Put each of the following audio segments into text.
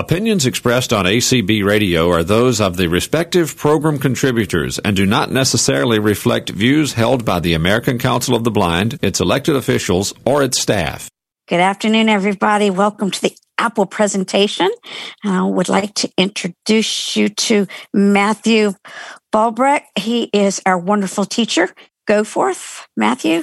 Opinions expressed on ACB Radio are those of the respective program contributors and do not necessarily reflect views held by the American Council of the Blind, its elected officials, or its staff. Good afternoon, everybody. Welcome to the Apple presentation. I would like to introduce you to Matthew Balbrecht. He is our wonderful teacher. Go forth, Matthew.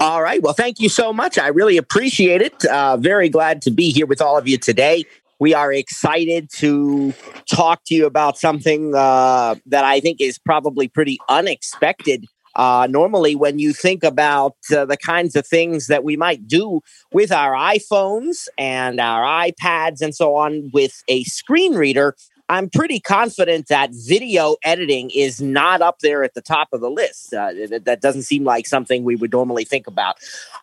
All right. Well, thank you so much. I really appreciate it. Uh, very glad to be here with all of you today. We are excited to talk to you about something uh, that I think is probably pretty unexpected. Uh, normally, when you think about uh, the kinds of things that we might do with our iPhones and our iPads and so on with a screen reader, I'm pretty confident that video editing is not up there at the top of the list. Uh, that, that, doesn't seem like something we would normally think about.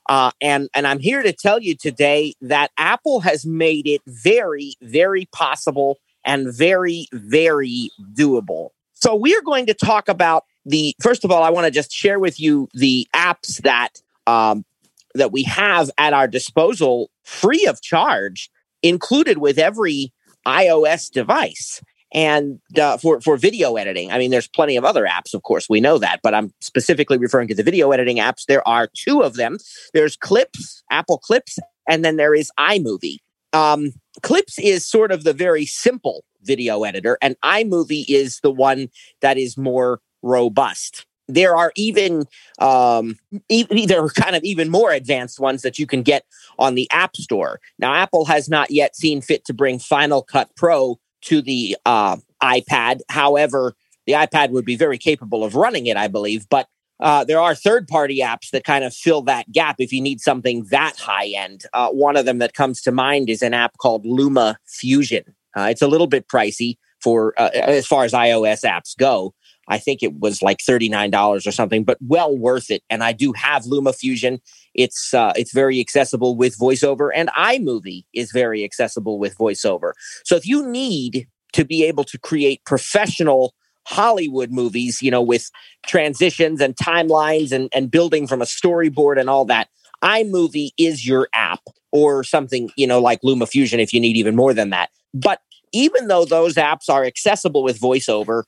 Uh, and and I'm here to tell you today that Apple has made it very, very possible and very, very doable. So we are going to talk about the. First of all, I want to just share with you the apps that um, that we have at our disposal, free of charge, included with every iOS device and uh, for for video editing. I mean, there's plenty of other apps, of course, we know that, but I'm specifically referring to the video editing apps. There are two of them. There's Clips, Apple Clips, and then there is iMovie. Um, Clips is sort of the very simple video editor, and iMovie is the one that is more robust there are even um, e- there are kind of even more advanced ones that you can get on the App Store. Now, Apple has not yet seen fit to bring Final Cut Pro to the uh, iPad. However, the iPad would be very capable of running it, I believe. But uh, there are third party apps that kind of fill that gap if you need something that high end. Uh, one of them that comes to mind is an app called Luma Fusion. Uh, it's a little bit pricey for uh, as far as iOS apps go. I think it was like $39 or something, but well worth it. And I do have Luma Fusion. It's uh, it's very accessible with voiceover, and iMovie is very accessible with voiceover. So if you need to be able to create professional Hollywood movies, you know, with transitions and timelines and, and building from a storyboard and all that, iMovie is your app or something, you know, like Luma Fusion if you need even more than that. But even though those apps are accessible with voiceover,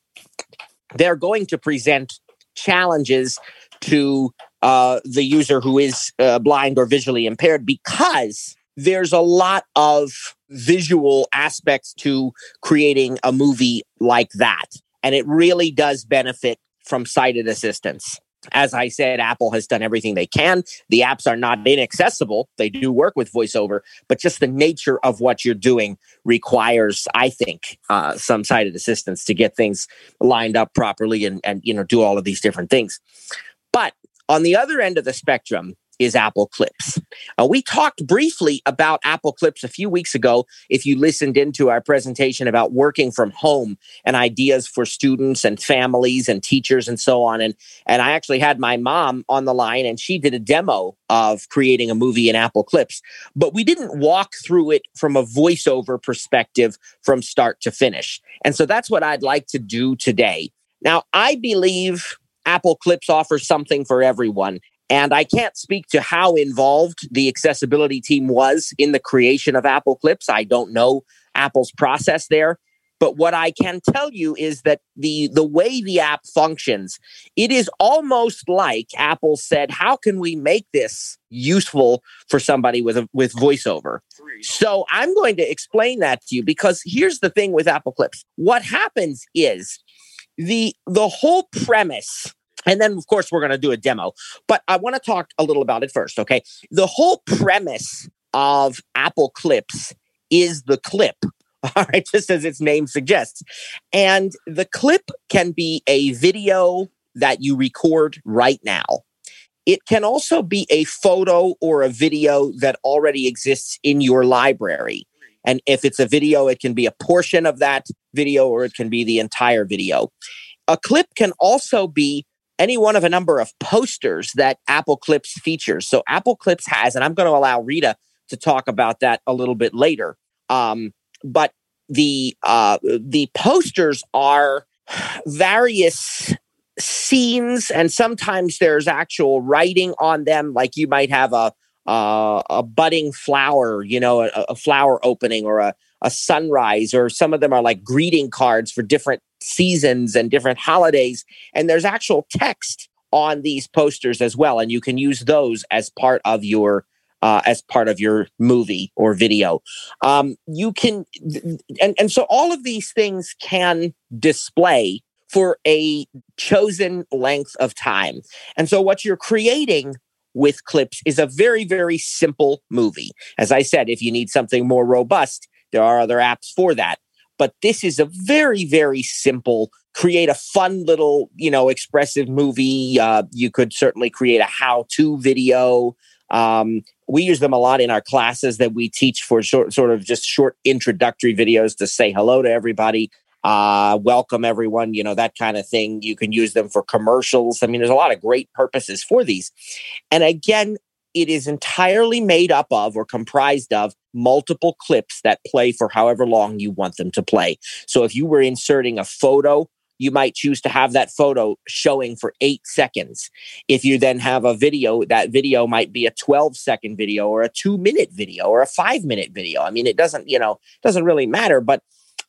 they're going to present challenges to uh, the user who is uh, blind or visually impaired because there's a lot of visual aspects to creating a movie like that. And it really does benefit from sighted assistance. As I said, Apple has done everything they can. The apps are not inaccessible. They do work with voiceover, but just the nature of what you're doing requires, I think, uh, some sighted assistance to get things lined up properly and, and you know do all of these different things. But on the other end of the spectrum, is Apple Clips. Uh, we talked briefly about Apple Clips a few weeks ago. If you listened into our presentation about working from home and ideas for students and families and teachers and so on, and and I actually had my mom on the line and she did a demo of creating a movie in Apple Clips, but we didn't walk through it from a voiceover perspective from start to finish. And so that's what I'd like to do today. Now, I believe Apple Clips offers something for everyone. And I can't speak to how involved the accessibility team was in the creation of Apple Clips. I don't know Apple's process there. But what I can tell you is that the the way the app functions, it is almost like Apple said, "How can we make this useful for somebody with a, with voiceover?" So I'm going to explain that to you because here's the thing with Apple Clips. What happens is the the whole premise and then, of course, we're going to do a demo. But I want to talk a little about it first, okay? The whole premise of Apple Clips is the clip, all right, just as its name suggests. And the clip can be a video that you record right now. It can also be a photo or a video that already exists in your library. And if it's a video, it can be a portion of that video or it can be the entire video. A clip can also be any one of a number of posters that Apple Clips features. So Apple Clips has, and I'm going to allow Rita to talk about that a little bit later. Um, but the uh, the posters are various scenes, and sometimes there's actual writing on them. Like you might have a uh, a budding flower, you know, a, a flower opening or a a sunrise, or some of them are like greeting cards for different seasons and different holidays. And there's actual text on these posters as well. And you can use those as part of your uh, as part of your movie or video. Um, you can, and, and so all of these things can display for a chosen length of time. And so what you're creating with clips is a very, very simple movie. As I said, if you need something more robust, there are other apps for that. But this is a very, very simple, create a fun little, you know, expressive movie. Uh, you could certainly create a how to video. Um, we use them a lot in our classes that we teach for short, sort of just short introductory videos to say hello to everybody, uh, welcome everyone, you know, that kind of thing. You can use them for commercials. I mean, there's a lot of great purposes for these. And again, it is entirely made up of or comprised of multiple clips that play for however long you want them to play. So if you were inserting a photo you might choose to have that photo showing for eight seconds. If you then have a video, that video might be a 12 second video or a two minute video or a five minute video. I mean, it doesn't, you know, doesn't really matter. But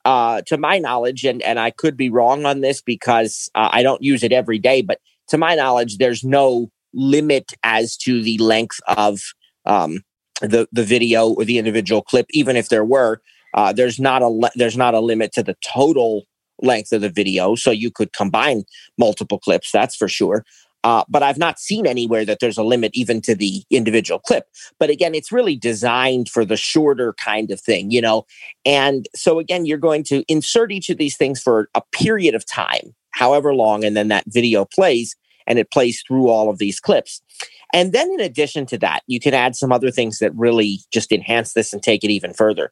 uh, to my knowledge, and, and I could be wrong on this because uh, I don't use it every day, but to my knowledge, there's no limit as to the length of um, the, the video or the individual clip, even if there were. Uh, there's not a le- there's not a limit to the total length of the video. So you could combine multiple clips, that's for sure. Uh, but I've not seen anywhere that there's a limit even to the individual clip. But again, it's really designed for the shorter kind of thing, you know. And so again, you're going to insert each of these things for a period of time, however long, and then that video plays and it plays through all of these clips. And then in addition to that, you can add some other things that really just enhance this and take it even further.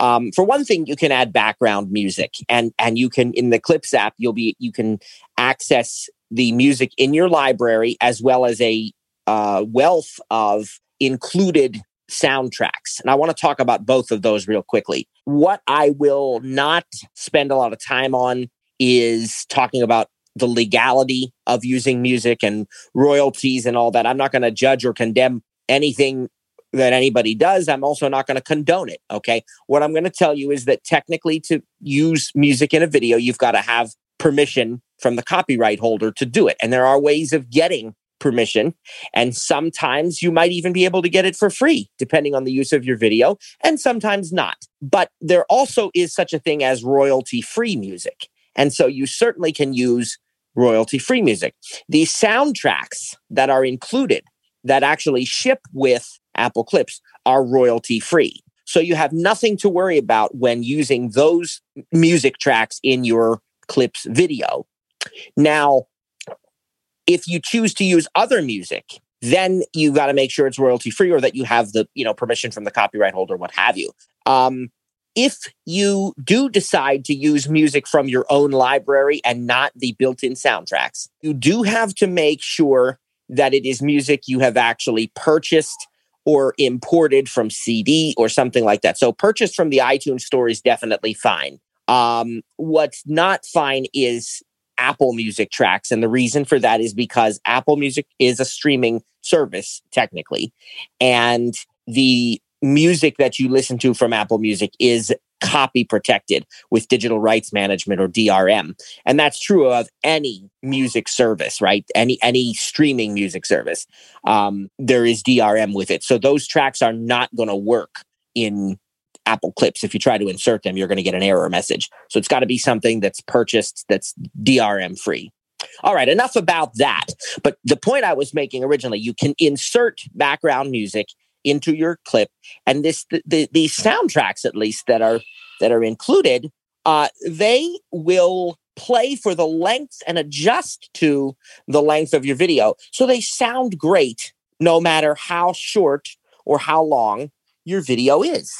Um, for one thing, you can add background music, and and you can in the Clips app, you'll be you can access the music in your library as well as a uh, wealth of included soundtracks. And I want to talk about both of those real quickly. What I will not spend a lot of time on is talking about the legality of using music and royalties and all that. I'm not going to judge or condemn anything that anybody does. I'm also not going to condone it. Okay. What I'm going to tell you is that technically, to use music in a video, you've got to have permission from the copyright holder to do it. And there are ways of getting permission. And sometimes you might even be able to get it for free, depending on the use of your video, and sometimes not. But there also is such a thing as royalty free music. And so you certainly can use royalty free music. The soundtracks that are included that actually ship with Apple Clips are royalty free. So you have nothing to worry about when using those music tracks in your Clips video. Now, if you choose to use other music, then you got to make sure it's royalty free or that you have the you know permission from the copyright holder, what have you. Um, if you do decide to use music from your own library and not the built in soundtracks, you do have to make sure that it is music you have actually purchased or imported from CD or something like that. So, purchased from the iTunes store is definitely fine. Um, what's not fine is Apple Music tracks. And the reason for that is because Apple Music is a streaming service, technically. And the music that you listen to from Apple Music is copy protected with digital rights management or DRM. And that's true of any music service, right? Any any streaming music service. Um, there is DRM with it. So those tracks are not going to work in Apple Clips. If you try to insert them, you're going to get an error message. So it's got to be something that's purchased that's DRM free. All right, enough about that. But the point I was making originally, you can insert background music into your clip. And this the, the, these soundtracks at least that are that are included uh, they will play for the length and adjust to the length of your video. So they sound great no matter how short or how long your video is.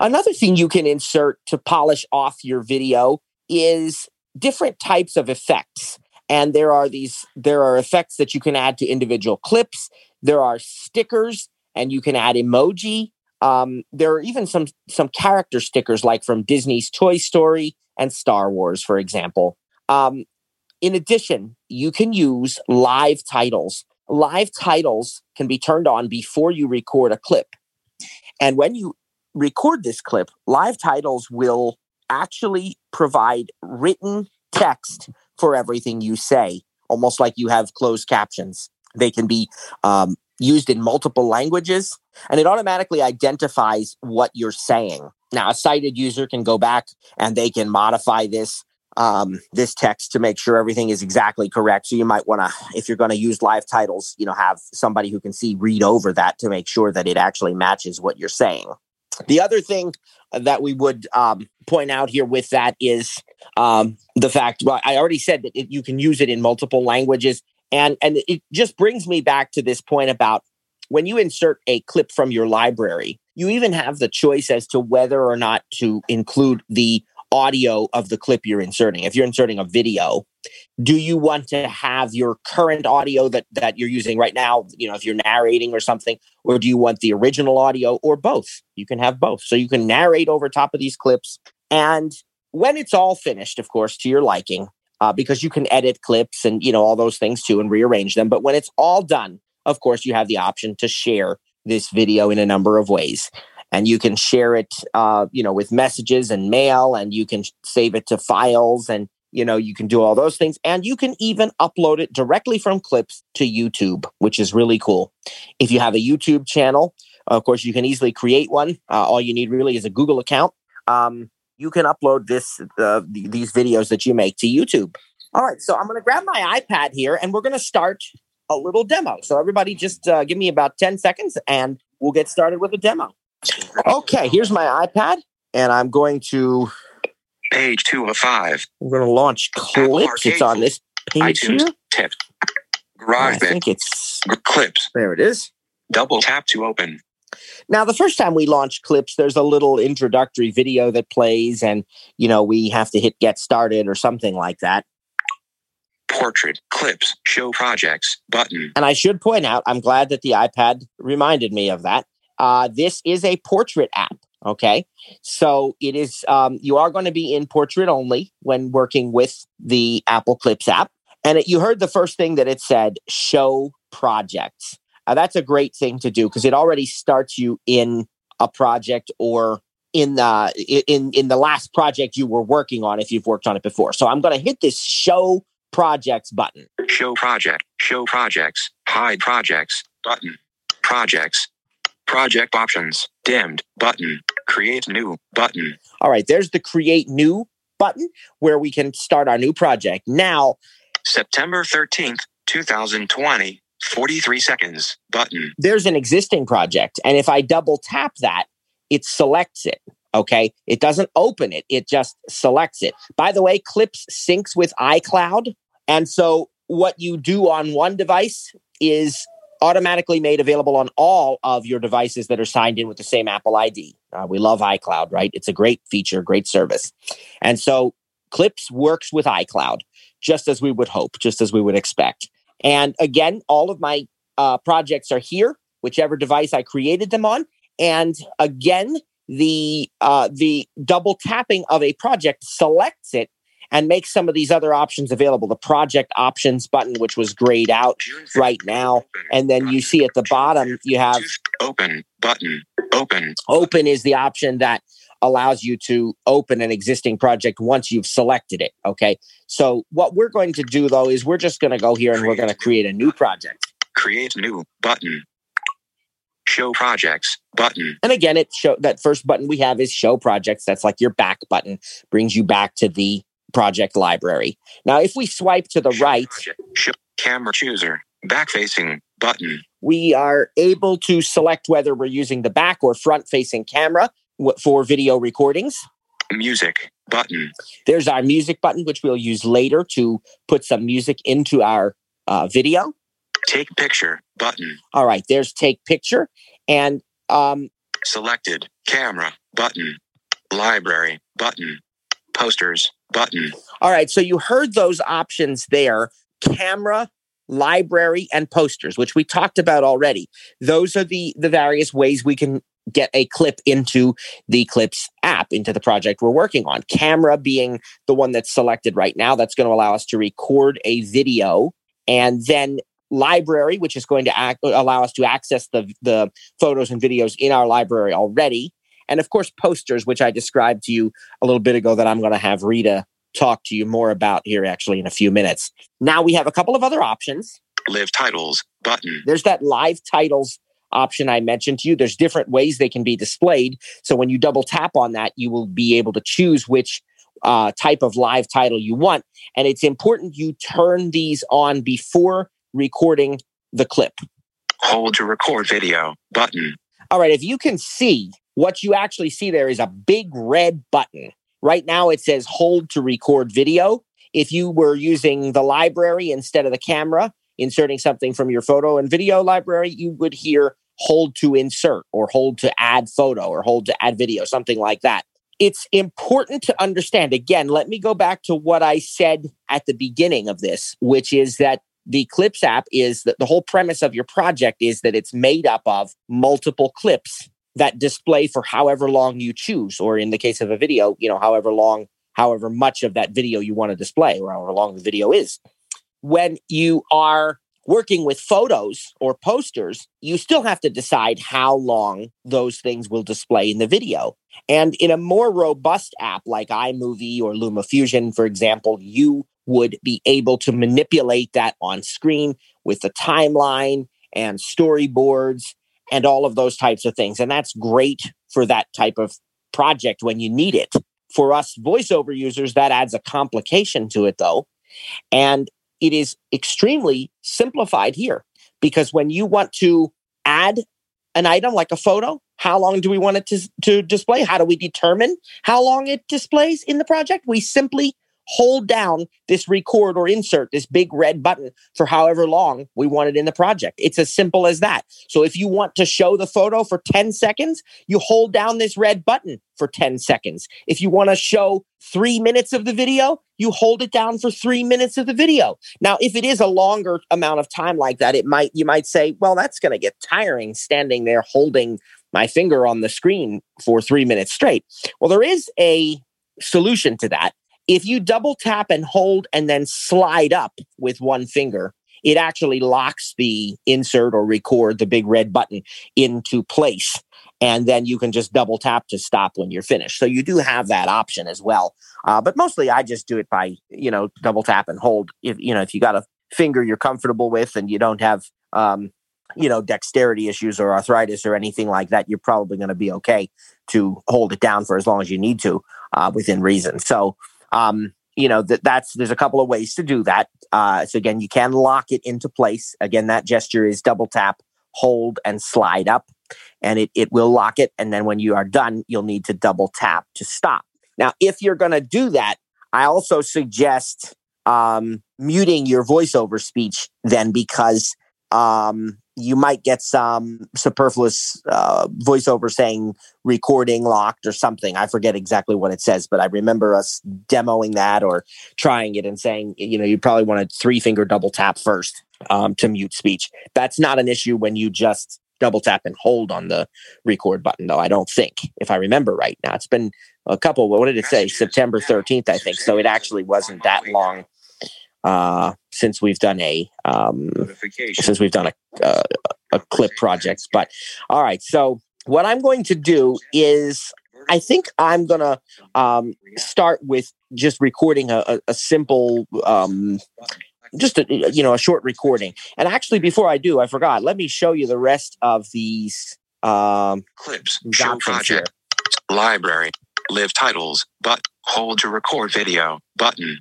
Another thing you can insert to polish off your video is different types of effects. And there are these there are effects that you can add to individual clips. There are stickers and you can add emoji. Um, there are even some some character stickers like from Disney's Toy Story and Star Wars, for example. Um, in addition, you can use live titles. Live titles can be turned on before you record a clip. And when you record this clip, live titles will actually provide written text for everything you say, almost like you have closed captions. They can be um, used in multiple languages, and it automatically identifies what you're saying. Now, a sighted user can go back and they can modify this um, this text to make sure everything is exactly correct. So you might want to, if you're going to use live titles, you know, have somebody who can see read over that to make sure that it actually matches what you're saying. The other thing that we would um, point out here with that is um, the fact. Well, I already said that it, you can use it in multiple languages, and and it just brings me back to this point about when you insert a clip from your library. You even have the choice as to whether or not to include the audio of the clip you're inserting. If you're inserting a video, do you want to have your current audio that that you're using right now, you know, if you're narrating or something, or do you want the original audio or both? You can have both. So you can narrate over top of these clips and when it's all finished, of course, to your liking, uh, because you can edit clips and you know all those things too and rearrange them. But when it's all done, of course, you have the option to share this video in a number of ways. And you can share it uh, you know with messages and mail and you can save it to files and you know you can do all those things. And you can even upload it directly from clips to youtube which is really cool. If you have a youtube channel of course you can easily create one. Uh, all you need really is a google account. Um, you can upload this uh, these videos that you make to youtube all right so i'm going to grab my ipad here and we're going to start a little demo so everybody just uh, give me about 10 seconds and we'll get started with a demo Okay, here's my iPad, and I'm going to page two of five. I'm going to launch clips. It's on this page iTunes here. Garage I think it's clips. there. It is. Double tap to open. Now, the first time we launch clips, there's a little introductory video that plays, and you know we have to hit get started or something like that. Portrait clips show projects button. And I should point out, I'm glad that the iPad reminded me of that. Uh, this is a portrait app. Okay. So it is, um, you are going to be in portrait only when working with the Apple Clips app. And it, you heard the first thing that it said show projects. Uh, that's a great thing to do because it already starts you in a project or in the in in the last project you were working on if you've worked on it before. So I'm going to hit this show projects button. Show project, show projects, hide projects button. Projects, Project options, dimmed button, create new button. All right, there's the create new button where we can start our new project. Now, September 13th, 2020, 43 seconds button. there's an existing project. And if I double tap that, it selects it. Okay. It doesn't open it, it just selects it. By the way, Clips syncs with iCloud. And so what you do on one device is automatically made available on all of your devices that are signed in with the same Apple ID. Uh, we love iCloud, right? It's a great feature, great service. And so Clips works with iCloud, just as we would hope, just as we would expect. And again, all of my uh, projects are here, whichever device I created them on. And again, the uh, the double tapping of a project selects it and makes some of these other options available. The project options button, which was grayed out right now, and then you see at the bottom you have open button. Open. open is the option that allows you to open an existing project once you've selected it. Okay. So what we're going to do though is we're just going to go here and we're going to create a new project. Create new button. Show projects button. And again, it show that first button we have is show projects. That's like your back button, brings you back to the project library. Now, if we swipe to the Show right, project. Show camera chooser. Back facing button. we are able to select whether we're using the back or front facing camera for video recordings. Music button. There's our music button, which we'll use later to put some music into our uh, video. Take picture button. All right, there's take picture. And um, Selected camera button. Library button. Posters button. all right, so you heard those options there camera, library, and posters, which we talked about already. Those are the, the various ways we can get a clip into the Clips app, into the project we're working on. Camera being the one that's selected right now, that's going to allow us to record a video. And then library, which is going to act, allow us to access the, the photos and videos in our library already. and of course posters, which I described to you a little bit ago that I'm going to have Rita talk to you more about here actually in a few minutes. Now we have a couple of other options. Live titles button. There's that live titles option I mentioned to you. There's different ways they can be displayed. So when you double tap on that, you will be able to choose which uh, type of live title you want. And it's important you turn these on before recording the clip. Hold to record video button. All right, if you can see what you actually see there is a big red button. Right now it says hold to record video. If you were using the library instead of the camera, inserting something from your photo and video library, you would hear hold to insert or hold to add photo or hold to add video, something like that. It's important to understand. Again, let me go back to what I said at the beginning of this, which is that the Clips app is that the whole premise of your project is that it's made up of multiple clips that display for however long you choose, or in the case of a video, you know, however long, however much of that video you want to display, or however long the video is. When you are working with photos or posters, you still have to decide how long those things will display in the video. And in a more robust app like iMovie or LumaFusion, for example, you would be able to manipulate that on screen with the timeline and storyboards and all of those types of things. And that's great for that type of project when you need it. For us voiceover users, that adds a complication to it, though. And it is extremely simplified here because when you want to add an item like a photo, how long do we want it to, to display? How do we determine how long it displays in the project? We simply hold down this record or insert this big red button for however long we want it in the project. It's as simple as that. So if you want to show the photo for 10 seconds, you hold down this red button for 10 seconds. If you want to show three minutes of the video, you hold it down for three minutes of the video. Now, if it is a longer amount of time like that, it might, you might say, well, that's going to get tiring standing there holding my finger on the screen for three minutes straight. Well, there is a solution to that. If you double tap and hold and then slide up with one finger, it actually locks the insert or record the big red button into place. And then you can just double tap to stop when you're finished. So you do have that option as well. Uh, but mostly I just do it by, you know, double tap and hold. If, you know, if you got a finger you're comfortable with and you don't have, um, you know, dexterity issues or arthritis or anything like that, you're probably going to be okay to hold it down for as long as you need to uh, within reason. So, um, you know that that's there's a couple of ways to do that. Uh, so again, you can lock it into place. Again, that gesture is double tap, hold, and slide up, and it it will lock it. And then when you are done, you'll need to double tap to stop. Now, if you're going to do that, I also suggest um, muting your voiceover speech then because um, you might get some superfluous uh, voiceover saying recording locked or something. I forget exactly what it says, but I remember us demoing that or trying it and saying, you know, you probably want a three finger double tap first um, to mute speech. That's not an issue when you just double tap and hold on the record button, though. I don't think, if I remember right now, it's been a couple. What did it say? September 13th, I think. So it actually wasn't that long uh, since we've done a um, since we've done a, uh, a clip project. But all right, so what I'm going to do is I think I'm gonna um, start with just recording a, a, a simple. Um, just a you know a short recording and actually before i do i forgot let me show you the rest of these um clips show project here. library live titles but hold to record video button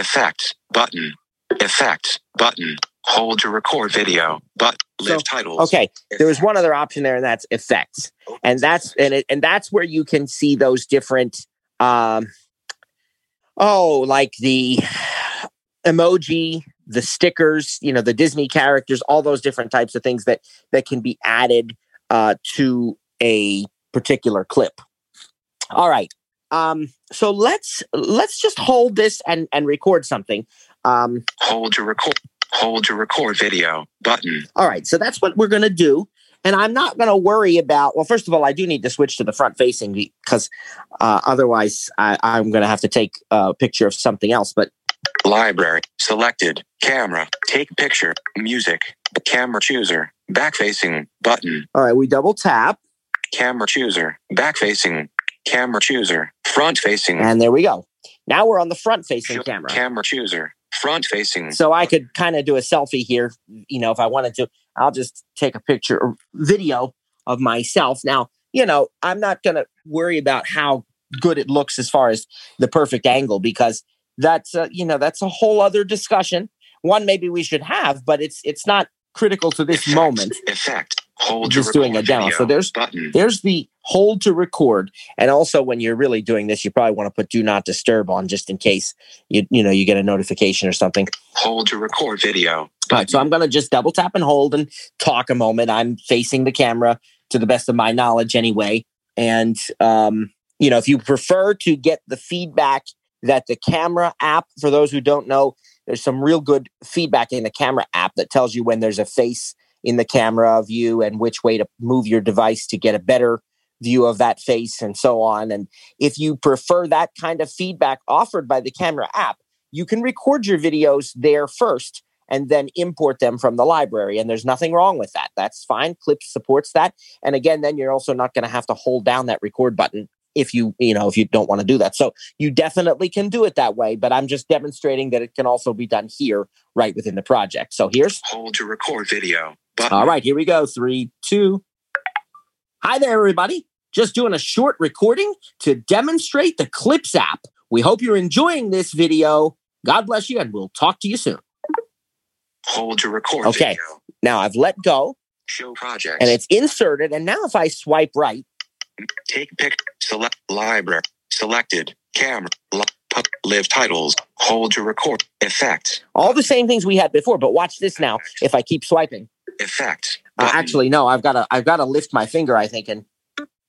Effects button. Effects button. Hold to record video. But live so, titles. Okay. There was one other option there, and that's effects. And that's and it, and that's where you can see those different um oh, like the emoji, the stickers, you know, the Disney characters, all those different types of things that that can be added uh to a particular clip. All right. Um, so let's let's just hold this and and record something. Um, hold to record. Hold to record video button. All right, so that's what we're going to do. And I'm not going to worry about. Well, first of all, I do need to switch to the front facing because uh, otherwise I, I'm going to have to take a picture of something else. But library selected camera take picture music camera chooser back facing button. All right, we double tap Camera chooser. Back facing. Camera chooser. Front facing. And there we go. Now we're on the front facing camera. Camera chooser. Front facing. So I could kind of do a selfie here, you know, if I wanted to. I'll just take a picture or video of myself. Now, you know, I'm not going to worry about how good it looks as far as the perfect angle because that's a, you know, that's a whole other discussion. One maybe we should have, but it's it's not critical to this Effect. moment. Effect. Hold Just doing a demo. So there's- button. There's the hold to record. And also when you're really doing this, you probably want to put do not disturb on just in case you you know you get a notification or something. Hold to record video. All right, so I'm going to just double tap and hold and talk a moment. I'm facing the camera to the best of my knowledge anyway. And, um, you know, if you prefer to get the feedback that the camera app, for those who don't know, there's some real good feedback in the camera app that tells you when there's a face in the camera view and which way to move your device to get a better view of that face and so on. And if you prefer that kind of feedback offered by the camera app, you can record your videos there first and then import them from the library. And there's nothing wrong with that. That's fine. Clips supports that. And again, then you're also not going to have to hold down that record button if you, you know, if you don't want to do that. So you definitely can do it that way, but I'm just demonstrating that it can also be done here right within the project. So here's Hold to record video. Button. all right, here we go. Three, two. Hi there, everybody. Just doing a short recording to demonstrate the Clips app. We hope you're enjoying this video. God bless you, and we'll talk to you soon. Hold to record Okay. video. Now I've let go Show projects. and it's inserted. And now if I swipe right, Take pic. Select library. Selected. Camera. Live titles. Hold to record. Effect. all the same things we had before. But watch this now. If I keep swiping, Effect. uh, actually, no, I've got to I've got to lift my finger, I think, and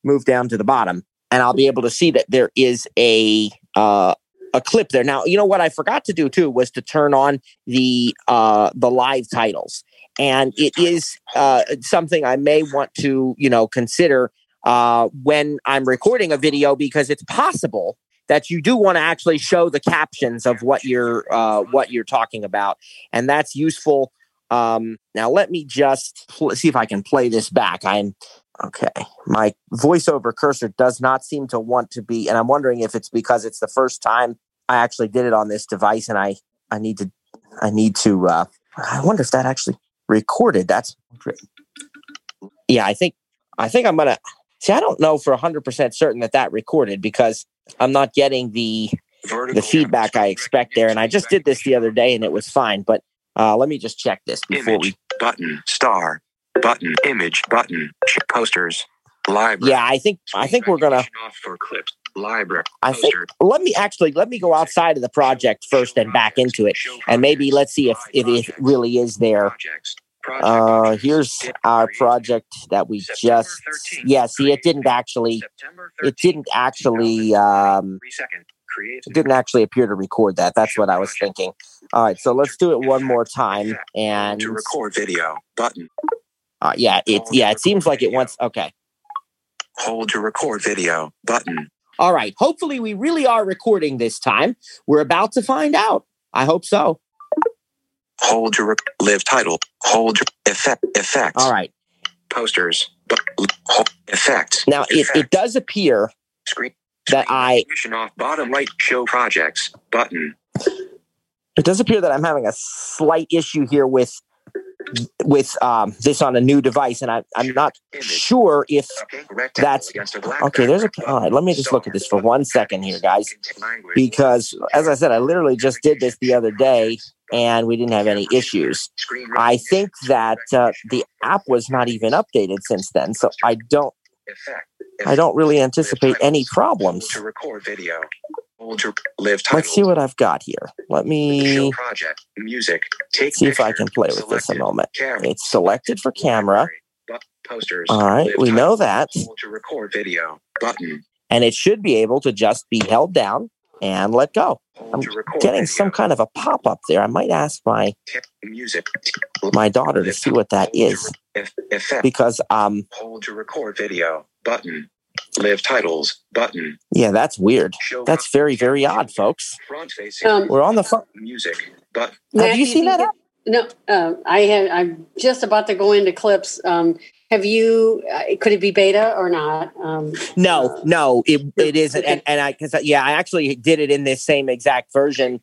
move down to the bottom, and I'll be able to see that there is a uh, a clip there. Now, you know what I forgot to do too was to turn on the uh, the live titles, and it is uh, something I may want to you know consider uh, when I'm recording a video because it's possible that you do want to actually show the captions of what you're uh, what you're talking about, and that's useful. Um, now let me just pl- see if I can play this back. I'm okay. My voiceover cursor does not seem to want to be, and I'm wondering if it's because it's the first time I actually did it on this device, and I I need to I need to. Uh, I wonder if that actually recorded. That's yeah. I think I think I'm gonna see. I don't know for 100 percent certain that that recorded because I'm not getting the the feedback I expect there. And I just did this the other day and it was fine. But uh, let me just check this before Image. we. Button. Star. Button. Image. Button. Posters. Library. Yeah, I think I think we're gonna. Off for clips. Library. I think let me actually let me go outside of the project first and back into it, and maybe let's see if if it really is there. Uh, here's our project that we just. 13th, Yeah, see, it didn't actually. It didn't actually. Um, it didn't actually appear to record that. That's what I was thinking. All right, so let's do it one more time. And to record video. Button. Uh, yeah, it yeah, it seems like it wants. Okay. Hold your record video. Button. All right. Hopefully, we really are recording this time. We're about to find out. I hope so. Hold your live title. Hold your effect. Effect. All right. Posters. Effect. Now, it, Effect. it does appear Screen. that I off bottom right. Show projects. Button. it does appear that I'm having a slight issue here with with um, this on a new device, and I, I'm not sure if That's- okay. There's a all right. Let me just look at this for one second here, guys, because as I said, I literally just did this the other day, and we didn't have any issues. I think that uh, the app was not even updated since then, so I don't. I don't really anticipate any problems. To record video. Let's see what I've got here. Let me project. Music. Take see if I can play with this a moment. It's selected for camera. Posters. All right, we know that. To record video. Button. And it should be able to just be held down and let go. I'm Getting some kind of a pop up there. I might ask my music. my daughter to see what that is because um Hold to record video. Button. Live titles. Button. yeah, that's weird. Show That's very very odd, folks. front facing. Um, We're on the front. music. But Have you seen that? No, uh, I had. I'm just about to go into clips. Um, Have you? Uh, could it be beta or not? Um, No, uh, no, it it isn't. And and I because yeah, I actually did it in this same exact version.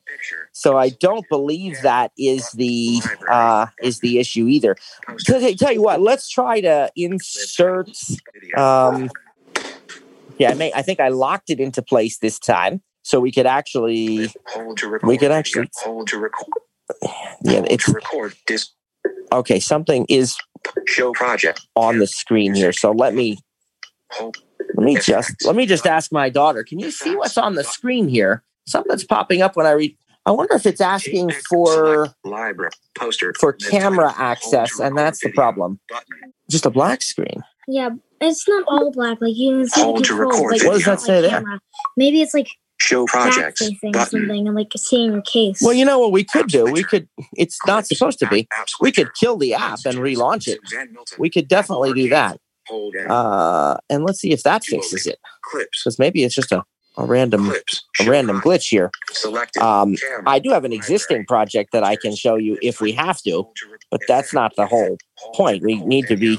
So I don't believe that is the uh is the issue either. Tell, tell you what, let's try to insert um yeah, I may I think I locked it into place this time. So we could actually Hold to record. we could actually hold to record. yeah, it's record. Okay, something is show project. on the screen here. So let me let me just let me just ask my daughter, can you see what's on the screen here? Something that's popping up when I read I wonder if it's asking for library poster for camera access, and that's the problem. Just a black screen. Yeah, it's not all black. Like you can see the to record like. What does that say there? Maybe it's like Show projects project. facing Button. something, and like seeing your case. Well, you know what we could do? We could. It's not supposed to be. App- app We could kill the app and relaunch it. We could definitely do that. Uh, and let's see if that fixes it. clips. Because maybe it's just a, a random a random glitch here. Um, I do have an existing project that I can show you if we have to, Hold to record. but that's not the whole point. We need to be.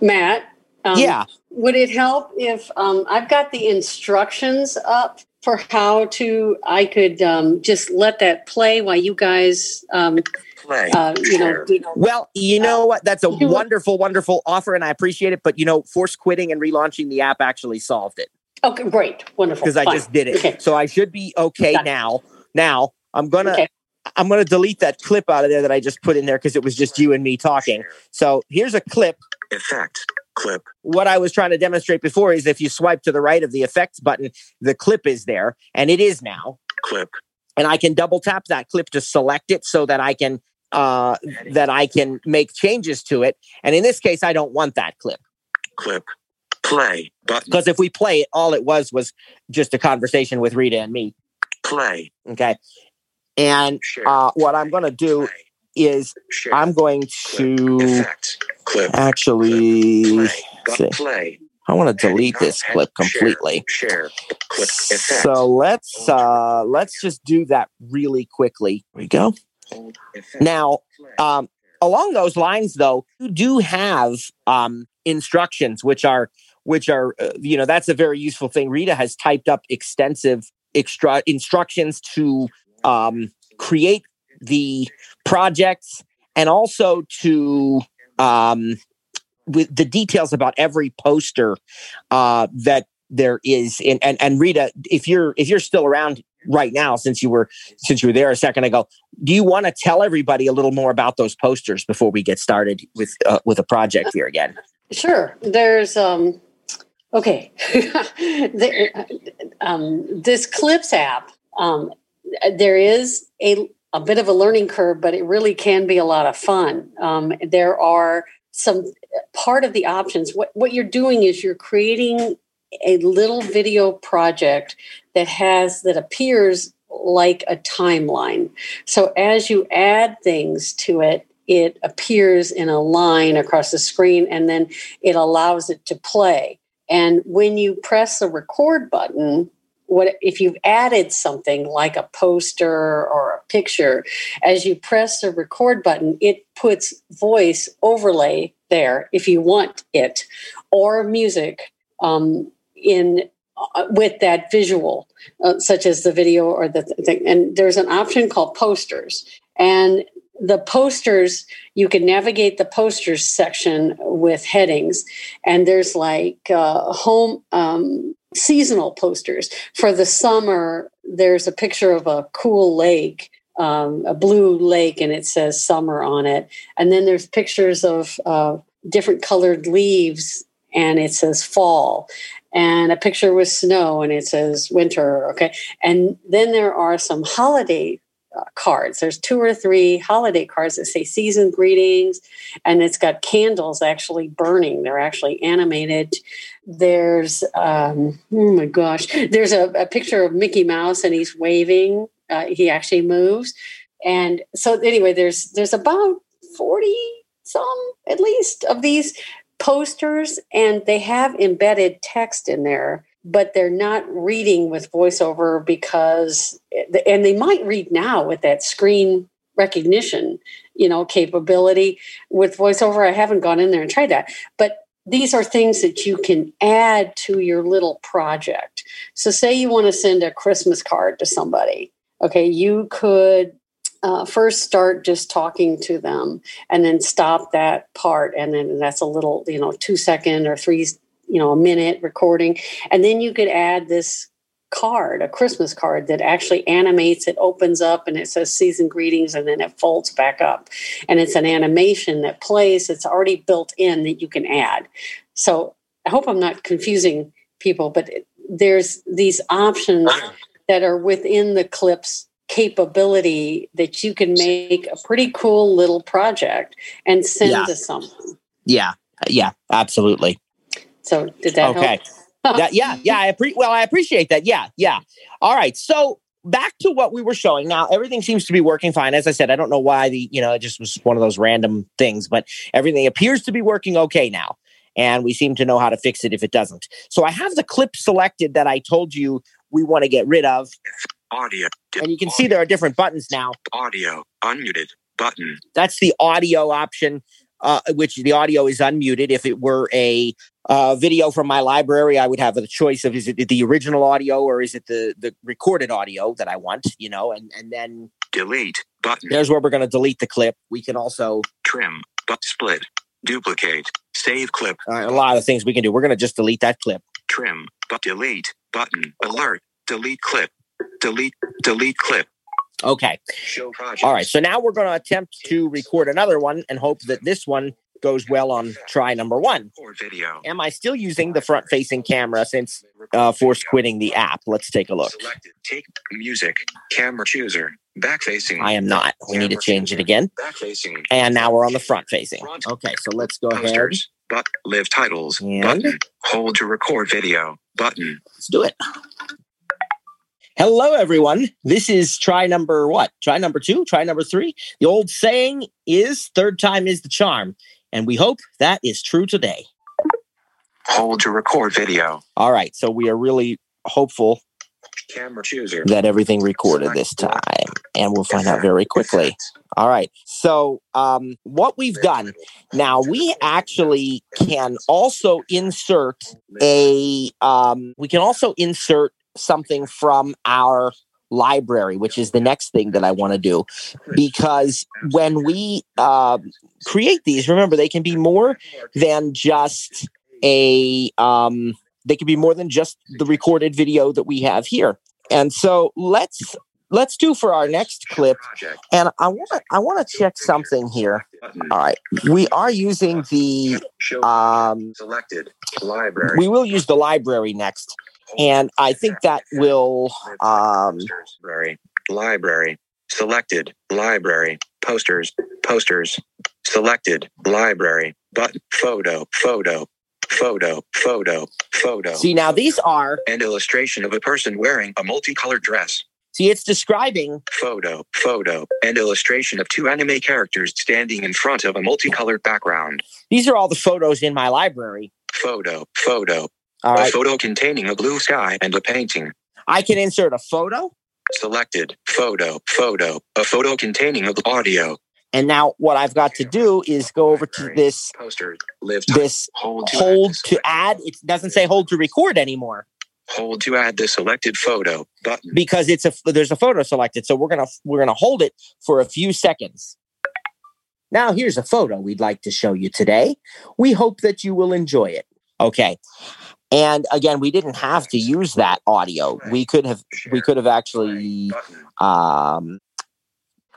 Matt. Um, Yeah. Would it help if um, I've got the instructions up for how to? I could um, just let that play while you guys, um, Play. uh, you know, Share. do, Well, you know what? That's a You- wonderful, wonderful offer, and I appreciate it. But you know, force quitting and relaunching the app actually solved it okay, great, wonderful. because I just did it. Okay. So I should be okay Got it. now. Now I'm gonna Okay. I'm gonna delete that clip out of there that I just put in there because it was just you and me talking. So here's a clip. Effect. Clip. What I was trying to demonstrate before is if you swipe to the right of the effects button, the clip is there, and it is now. Clip. And I can double tap that clip to select it so that I can uh, that I can make changes to it. And in this case, I don't want that clip. Clip. Play. Button. Because if we play it, all it was was just a conversation with Rita and me. Play. Okay. And uh, what I'm going to do. Is Share. I'm going to Effect. Clip. actually, Play. see. Play. I want to delete Heading this clip share, completely. Share. Clip. So let's uh, let's just do that really quickly. Here we go. Now, um, along those lines, though, you do have um, instructions, which are which are uh, you know that's a very useful thing. Rita has typed up extensive extra instructions to um, create the projects and also to um, with the details about every poster uh, that there is. And, and and Rita, if you're if you're still around right now, since you were since you were there a second ago, do you want to tell everybody a little more about those posters before we get started with uh, with a project here again? Sure. There's um okay. there, um, this Clips app. Um, there is a a bit of a learning curve, but it really can be a lot of fun. Um, there are some part of the options. What what you're doing is you're creating a little video project that has that appears like a timeline. So as you add things to it, it appears in a line across the screen and then it allows it to play. And when you press the record button, what if you've added something like a poster or a picture, as you press the record button, it puts voice overlay there if you want it, or music um, in uh, with that visual, uh, such as the video or the th- thing. And there's an option called posters, and the posters you can navigate the posters section with headings and there's like uh, home um, seasonal posters. For the summer there's a picture of a cool lake um, a blue lake and it says summer on it. And then there's pictures of uh, different colored leaves and it says fall. And a picture with snow and it says winter okay? And then there are some holiday cards. There's two or three holiday cards that say season greetings, and it's got candles actually burning. They're actually animated. There's, um, oh my gosh, there's a, a picture of Mickey Mouse and he's waving. Uh, he actually moves. And so, anyway, there's there's about 40 some at least of these posters, and they have embedded text in there but they're not reading with voiceover because and they might read now with that screen recognition you know, capability. With voiceover, I haven't gone in there and tried that. But these are things that you can add to your little project. So, say you want to send a Christmas card to somebody. Okay, you could uh, first start just talking to them and then stop that part. And then that's a little, you know, two second or three, you know, a minute recording. And then you could add this card, a Christmas card that actually animates, it opens up and it says season greetings and then it folds back up. And it's an animation that plays, it's already built in that you can add. So I hope I'm not confusing people, but there's these options that are within the clips capability that you can make a pretty cool little project and send Yeah. to someone. Yeah, yeah, absolutely. So did that okay. help? That- yeah, yeah. I appre- well, I appreciate that. Yeah, yeah. All right. So back to what we were showing. Now everything seems to be working fine. As I said, I don't know why the you know it just was one of those random things, but everything appears to be working okay now. And we seem to know how to fix it if it doesn't. So I have the clip selected that I told you we want to get rid of. Audio. And you can see there are different buttons now. Audio. Unmuted. Button. That's the audio option, uh, which the audio is unmuted. If it were a uh, video from my library, I would have the choice of is it the original audio or is it the the recorded audio that I want, you know, and and then Delete. Button. there's where we're going to delete the clip. We can also Trim. But split. Duplicate. Save clip. uh, a lot of things we can do. We're going to just delete that clip. Trim. But delete. Button. Alert. Delete clip. Delete. Delete clip. Okay. Show project. All right. So now we're going to attempt to record another one and hope that this one goes well on try number one. Am I still using the front facing camera since uh, forced quitting the app? Let's take a look. Selected. Take music. Camera chooser. Back facing. I am not. We need to change it again. Back facing. And now we're on the front facing. Okay, so let's go ahead. But live titles. And? Button. Hold to record video. Button. Let's do it. Hello, everyone. This is try number what? Try number two? Try number three? The old saying is third time is the charm. And we hope that is true today. Hold to record video. All right, so we are really hopeful Camera chooser. that everything recorded this time. And we'll find out very quickly. All right. So, um, what we've done now, we actually can also insert a, um, we can also insert something from our library, which is the next thing that I want to do. Because when we um create these, remember, they can be more than just a, um, they can be more than just the recorded video that we have here. And so let's let's do for our next clip and I want to I want to check something here. All right, we are using the um, selected. Library. we will use the library next, and I think that will um, Library. Library. Selected. Library. Posters. Posters. Selected. Library. Button. Photo. Photo. Photo. Photo. Photo. see now these are and illustration of a person wearing a multicolored dress. see it's describing Photo, photo, and illustration of two anime characters standing in front of a multicolored background. these are all the photos in my library. Photo, photo, All a photo containing a blue sky and a painting. I can insert a photo, Selected, photo, photo, a photo containing a audio. and now what I've got to do is go over to this Poster, live this hold to hold add to add. It doesn't say hold to record anymore. hold to add the selected photo button. because it's a there's a photo selected so we're gonna we're gonna hold it for a few seconds. Now here's a photo we'd like to show you today. We hope that you will enjoy it. Okay and again we didn't have to use that audio. We could have we could have actually um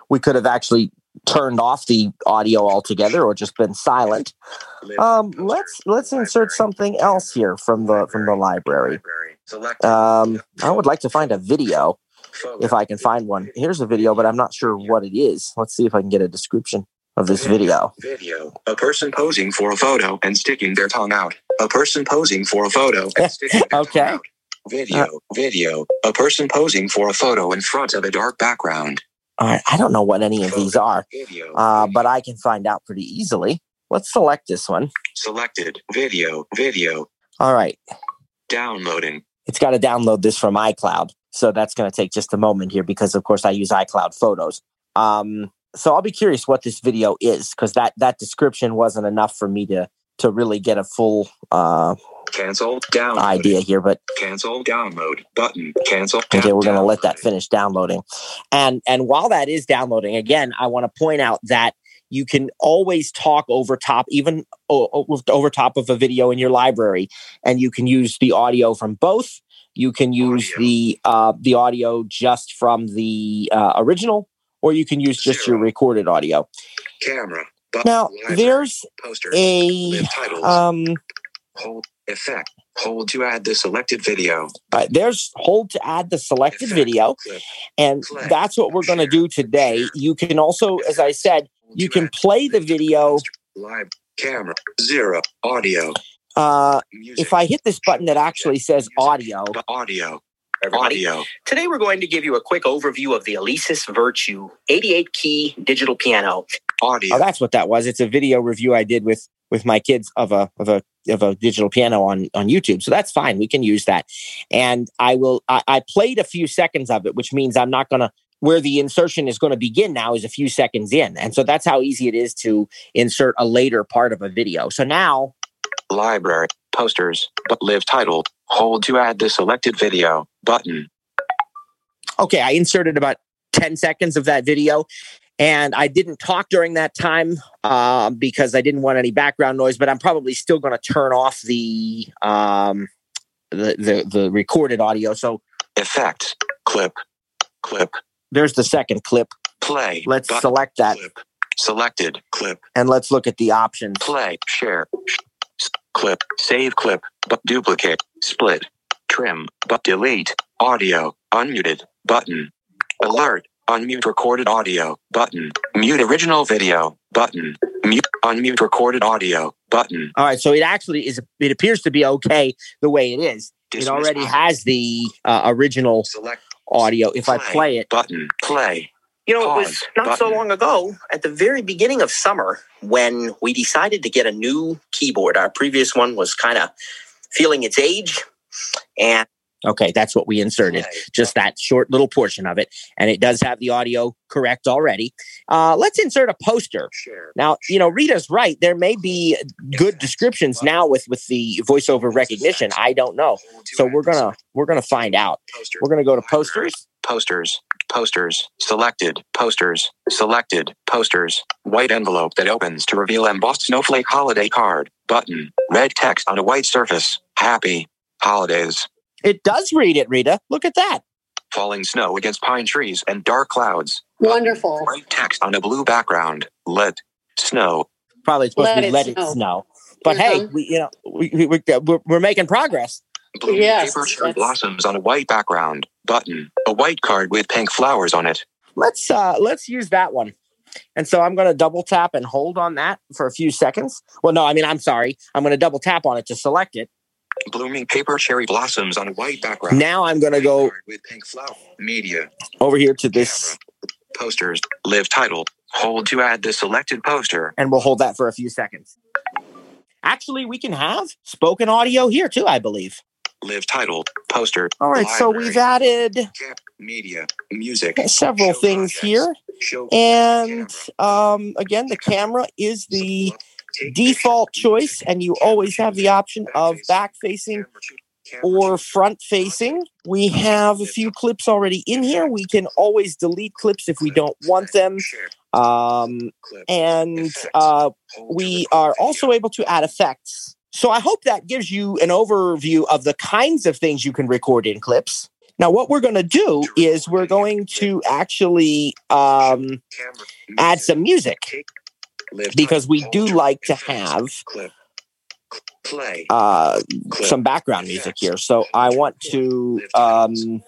we could have actually turned off the audio altogether or just been silent. Um let's let's insert something else here from the from the library. um i would like to find a video if I can find one. Here's a video, but I'm not sure what it is. Let's see if I can get a description of this video. Video. A person posing for a photo and sticking their tongue out. A person posing for a photo and sticking their Okay. tongue out. Video. Video. A person posing for a photo in front of a dark background. All right, I don't know what any of these are, uh, but I can find out pretty easily. Let's select this one. Selected. Video. Video. All right, Downloading. it's got to download this from iCloud. So that's going to take just a moment here because, of course, I use iCloud Photos. Um, so I'll be curious what this video is because that that description wasn't enough for me to to really get a full uh, Cancel download. idea here. But Cancel download button. Cancel. okay, we're going to let that finish downloading. And and while that is downloading, again, I want to point out that you can always talk over top, even over top of a video in your library, and you can use the audio from both. You can use Audio. the uh, the audio just from the uh, original, or you can use just your recorded audio. Camera. Button. Now, Library. there's poster. a titles. um, hold effect. Hold to add the selected video. uh, there's hold to add the selected Effect. video, Clip. and Play. that's what we're going to do today. Share. You can also, as I said, you can play the video. Live camera. Zero. Audio. Uh, Music. if I hit this button that actually says Music. audio, Audio. Everybody. Audio. Today we're going to give you a quick overview of the Alesis Virtue 88 key digital piano. Audio. oh, that's what that was. It's a video review I did with with my kids of a of a of a digital piano on on YouTube. So that's fine. We can use that. And I will. I, I played a few seconds of it, which means I'm not going to. Where the insertion is going to begin now is a few seconds in, and so that's how easy it is to insert a later part of a video. So now Library. Posters. But live title. Hold to add the selected video. Button. okay, I inserted about 10 seconds of that video. And I didn't talk during that time uh, because I didn't want any background noise, but I'm probably still going to turn off the, um, the, the, the recorded audio. So Effect. Clip. Clip. there's the second clip. Play. Let's Button. select that Clip. Selected. Clip. and let's look at the options. Play. Share. Clip. Save clip. But duplicate. Split. Trim. But delete. Audio. Unmuted. Button. Alert. Unmute recorded audio. Button. Mute original video. Button. Mute. Unmute recorded audio. Button. All right. So it actually is, it appears to be okay the way it is. It already audio. has the uh, original Select audio. If I play it, button. Play. You know, it was not so long ago, at the very beginning of summer, when we decided to get a new keyboard. Our previous one was kind of feeling its age. And okay, that's what we inserted. Just that short little portion of it. And it does have the audio correct already. Uh, let's insert a poster. Share. Now, you know, Rita's right. There may be good descriptions now with with the voiceover recognition. I don't know. So we're gonna we're gonna find out. We're gonna go to posters. Posters. Posters. Selected. Posters. Selected. Posters. White envelope that opens to reveal embossed snowflake holiday card. Button. Red text on a white surface. Happy. Holidays. It does read it, Rita. Look at that. Falling snow against pine trees and dark clouds. Wonderful. White text on a blue background. Lit. Snow. Probably supposed Let to be it let it snow. snow. But hey, Mhm. we, you know, we, we, we, we're, we're making progress. Blooming Yes, paper cherry blossoms on a white background. Button. A white card with pink flowers on it. Let's uh let's use that one. And so I'm going to double tap and hold on that for a few seconds. Well, no, I mean, I'm sorry. I'm going to double tap on it to select it. Blooming paper cherry blossoms on a white background. Now I'm going to go with pink flower. Media. over here to this Posters. Live title. Hold to add the selected poster. and we'll hold that for a few seconds. Actually, we can have spoken audio here too, I believe. Live title. Poster. All right, so we've added Media. Music. several things here. Show And um, again, the camera is the default choice, and you always have the option of back facing or front facing. We have a few clips already in here. We can always delete clips if we don't want them. Um, and uh, we are also able to add effects. So I hope that gives you an overview of the kinds of things you can record in clips. Now, what we're going to do is we're going to actually um, add some music because we do like to have uh, some background music here. So I want to um,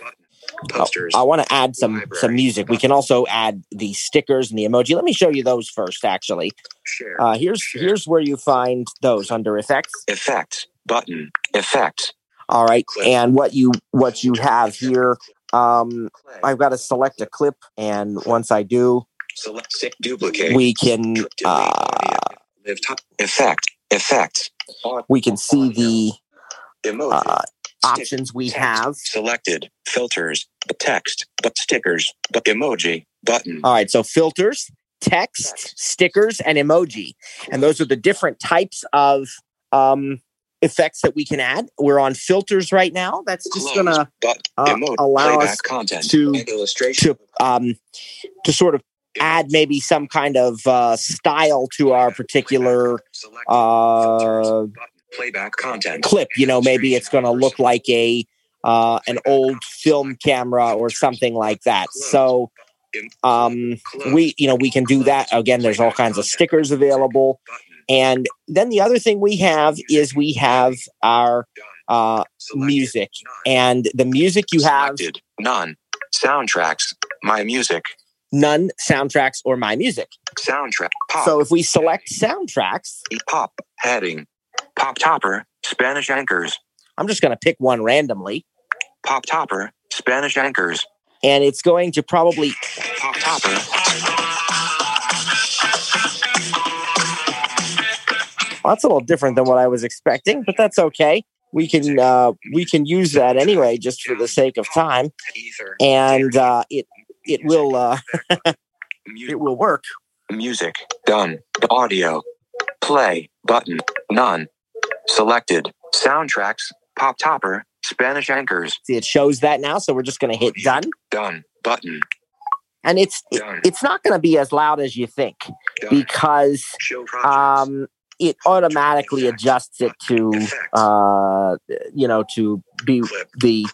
posters. I want to add some some music. We can also add the stickers and the emoji. Let me show you those first. Actually, Share. uh, here's here's where you find those under effects. Effect button. Effect. All right, and what you what you have here. Um, I've got to select a clip, and once I do, Select duplicate. we can uh, audio. Live top. Effect. Effect. we can see the Emoji. uh, options we have. Selected. Filters. Text. But stickers. But emoji. Button. All right, so filters, text, stickers, and emoji. And those are the different types of um, effects that we can add. We're on filters right now. That's just going to uh, emote, allow us content to- illustration. to um, to sort of add maybe some kind of uh, style to our particular uh, playback content. Clip. You know, maybe it's going to look like a uh, an old film camera or something like that. So um, we you know we can do that. Again. There's all kinds of stickers available, and then the other thing we have is we have our uh, music, and the music you have none. Soundtracks. My music. None. Soundtracks or my music. soundtrack. Pop. So if we select soundtracks, pop heading pop topper Spanish anchors. I'm just going to pick one randomly, pop topper Spanish anchors. And it's going to probably pop topper. Well, that's a little different than what I was expecting, but that's okay. We can uh, we can use that anyway, just for the sake of time, and uh, it it will uh, it will work. music. Done. Audio. Play. Button. None selected. Soundtracks. Pop topper. Spanish anchors. See, it shows that now, so we're just going to hit done, done. Button. And it's it, it's not going to be as loud as you think done. because um, it automatically adjusts it to uh, you know to be clip. the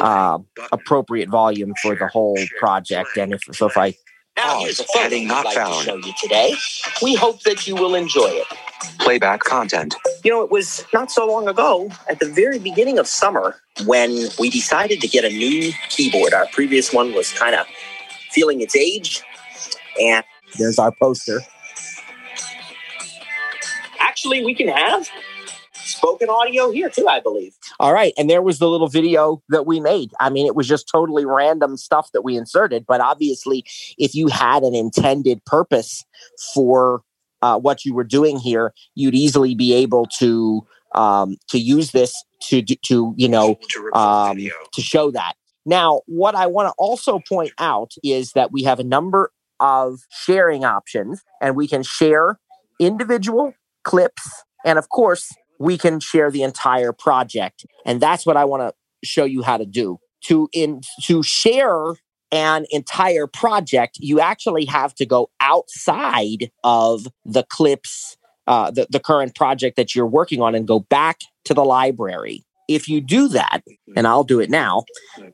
uh, appropriate volume for the whole project. And if so, if I Now Pause. here's a Heading not like found. show you today. We hope that you will enjoy it. playback content You know, it was not so long ago, at the very beginning of summer, when we decided to get a new keyboard. Our previous one was kind of feeling its age, and there's our poster. actually, we can have spoken audio here too, I believe. All right, and there was the little video that we made. I mean, it was just totally random stuff that we inserted, but obviously, if you had an intended purpose for uh, what you were doing here, you'd easily be able to um, to use this to to you know um, to show that. Now, what I want to also point out is that we have a number of sharing options, and we can share individual clips, and of course, we can share the entire project. And that's what I want to show you how to do. To in to share an entire project, you actually have to go outside of the clips, uh, the, the current project that you're working on, and go back to the library. If you do that, and I'll do it now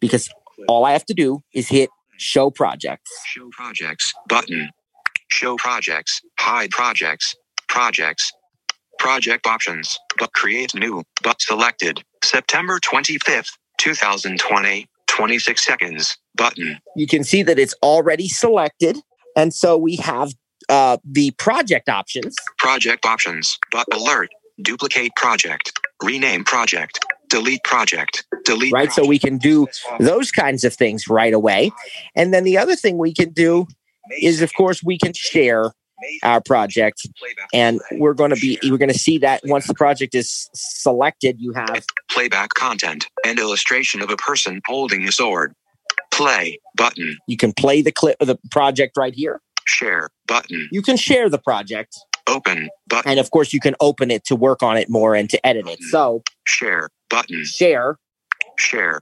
because all I have to do is hit show projects. show projects button show projects hide projects projects project options. But create new. But selected. September 25th 2020 26 seconds. Button. You can see that it's already selected. And so we have uh, the project options. project options. But alert. Duplicate project. Rename project. Delete project. Delete Right, so we can do those kinds of things right away. And then the other thing we can do is, of course, we can share our project. And we're going to be, we're going to see that once the project is selected, you have playback content and illustration of a person holding a sword play button you can play the clip of the project right here. share button You can share the project. open button And of course, you can open it to work on it more and to edit it. So share button share. share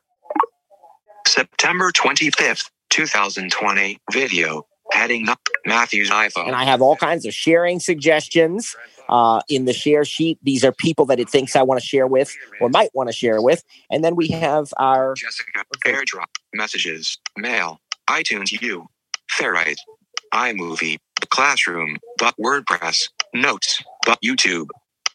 september 25th 2020 video heading up matthew's iphone And I have all kinds of sharing suggestions uh, in the share sheet. These are people that it thinks I want to share with or might want to share with. And then we have our jessica airdrop messages mail itunes u ferrite imovie classroom but wordpress notes but youtube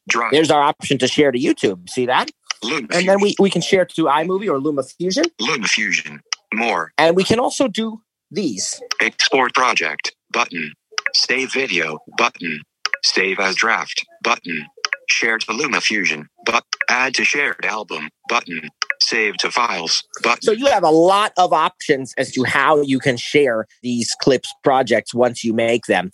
drive there's our option to share to YouTube. See that? Luma And then we, we can share to iMovie or LumaFusion. LumaFusion. More. And we can also do these. Export project. Button. Save video. Button. Save as draft. Button. Share to LumaFusion. But add to shared album. Button. Save to files. Button. So you have a lot of options as to how you can share these clips projects once you make them.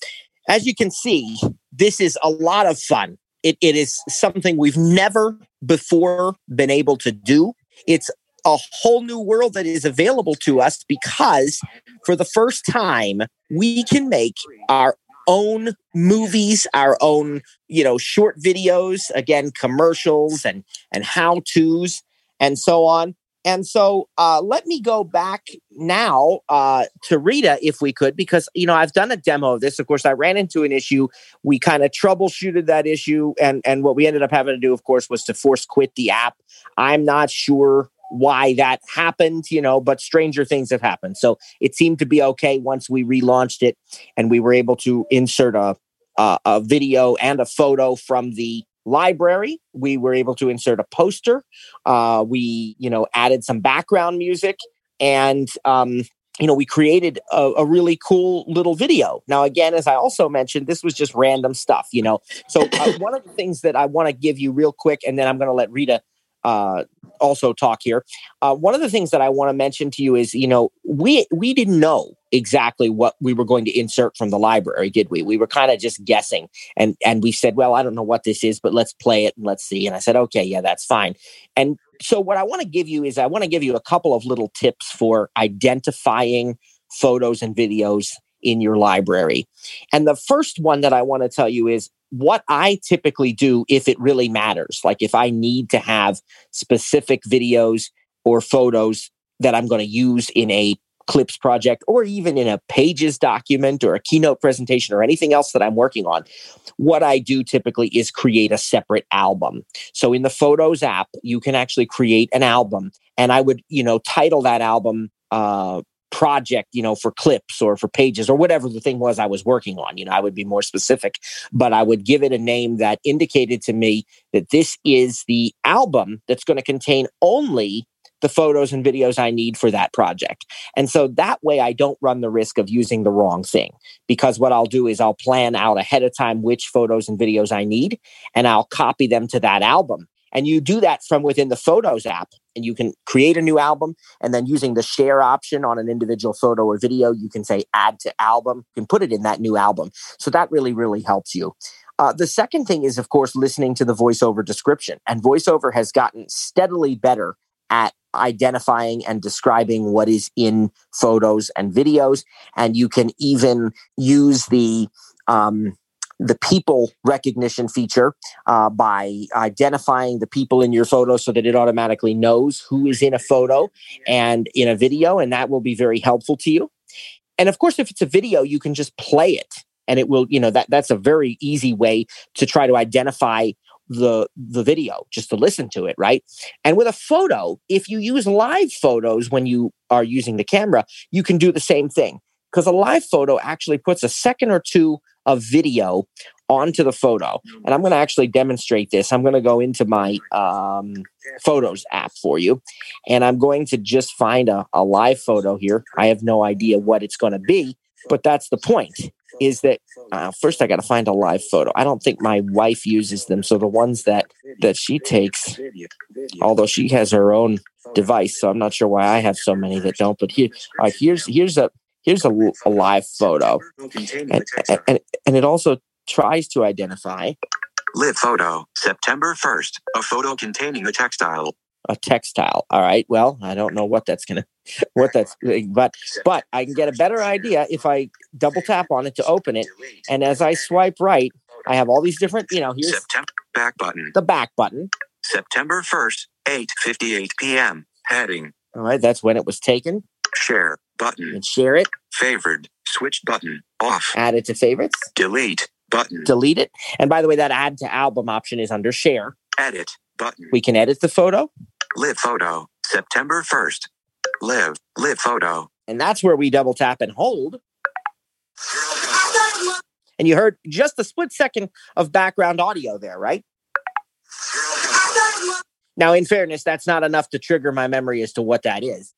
As you can see, this is a lot of fun. It, it is something we've never before been able to do. It's a whole new world that is available to us because for the first time, we can make our own movies, our own, you know, short videos, again, commercials and and how-tos and so on. And so uh, let me go back now uh, to Rita, if we could, because you know I've done a demo of this. Of course, I ran into an issue. We kind of troubleshooted that issue, and and what we ended up having to do, of course, was to force quit the app. I'm not sure why that happened, you know, but stranger things have happened. So it seemed to be okay once we relaunched it, and we were able to insert a a, a video and a photo from the library. We were able to insert a poster. Uh, we, you know, added some background music, and um, you know, we created a, a, really cool little video. Now, again, as I also mentioned, this was just random stuff. You know, so uh, one of the things that I want to give you real quick, and then I'm going to let Rita uh, also talk here. Uh, one of the things that I want to mention to you is, you know, we we didn't know exactly what we were going to insert from the library, did we? We were kind of just guessing, and and we said, well, I don't know what this is, but let's play it and let's see. And I said, okay, yeah, that's fine. And so what I want to give you is I want to give you a couple of little tips for identifying photos and videos in your library. And the first one that I want to tell you is what I typically do if it really matters, like if I need to have specific videos or photos that I'm going to use in a clips project or even in a pages document or a keynote presentation or anything else that I'm working on, what I do typically is create a separate album. So in the Photos app, you can actually create an album and I would, you know, title that album uh, project, you know, for clips or for pages or whatever the thing was I was working on. You know, I would be more specific, but I would give it a name that indicated to me that this is the album that's going to contain only the photos and videos I need for that project. And so that way I don't run the risk of using the wrong thing because what I'll do is I'll plan out ahead of time which photos and videos I need and I'll copy them to that album. And you do that from within the Photos app, and you can create a new album. And then using the share option on an individual photo or video, you can say add to album, can put it in that new album. So that really, really helps you. Uh, the second thing is, of course, listening to the voiceover description. And voiceover has gotten steadily better at identifying and describing what is in photos and videos. And you can even use the um, the people recognition feature uh, by identifying the people in your photo so that it automatically knows who is in a photo and in a video, and that will be very helpful to you. And of course, if it's a video, you can just play it, and it will, you know, that that's a very easy way to try to identify the the video just to listen to it right and with a photo if you use live photos when you are using the camera you can do the same thing because a live photo actually puts a second or two of video onto the photo. And I'm going to actually demonstrate this. I'm going to go into my um, Photos app for you. And I'm going to just find a, a live photo here. I have no idea what it's going to be, but that's the point is that uh, first I got to find a live photo. I don't think my wife uses them. So the ones that that she takes, although she has her own device, so I'm not sure why I have so many that don't. But here, uh, here's here's a here's a, a live photo, and, and, and it also tries to identify live photo September 1st, a photo containing a textile. A textile. All right. Well, I don't know what that's gonna, what that's, but but I can get a better idea if I double tap on it to open it, and as I swipe right, I have all these different, you know, here's September back button. The back button. September 1st, 8:58 p.m. Heading. All right, that's when it was taken. Share button. And share it. Favored. Switch button. Off. Add it to favorites. Delete button. Delete it. And by the way, that add to album option is under share. Edit button. We can edit the photo. Live photo. September 1st. Live. Live photo. And that's where we double tap and hold. And you heard just a split second of background audio there, right? Now, in fairness, that's not enough to trigger my memory as to what that is.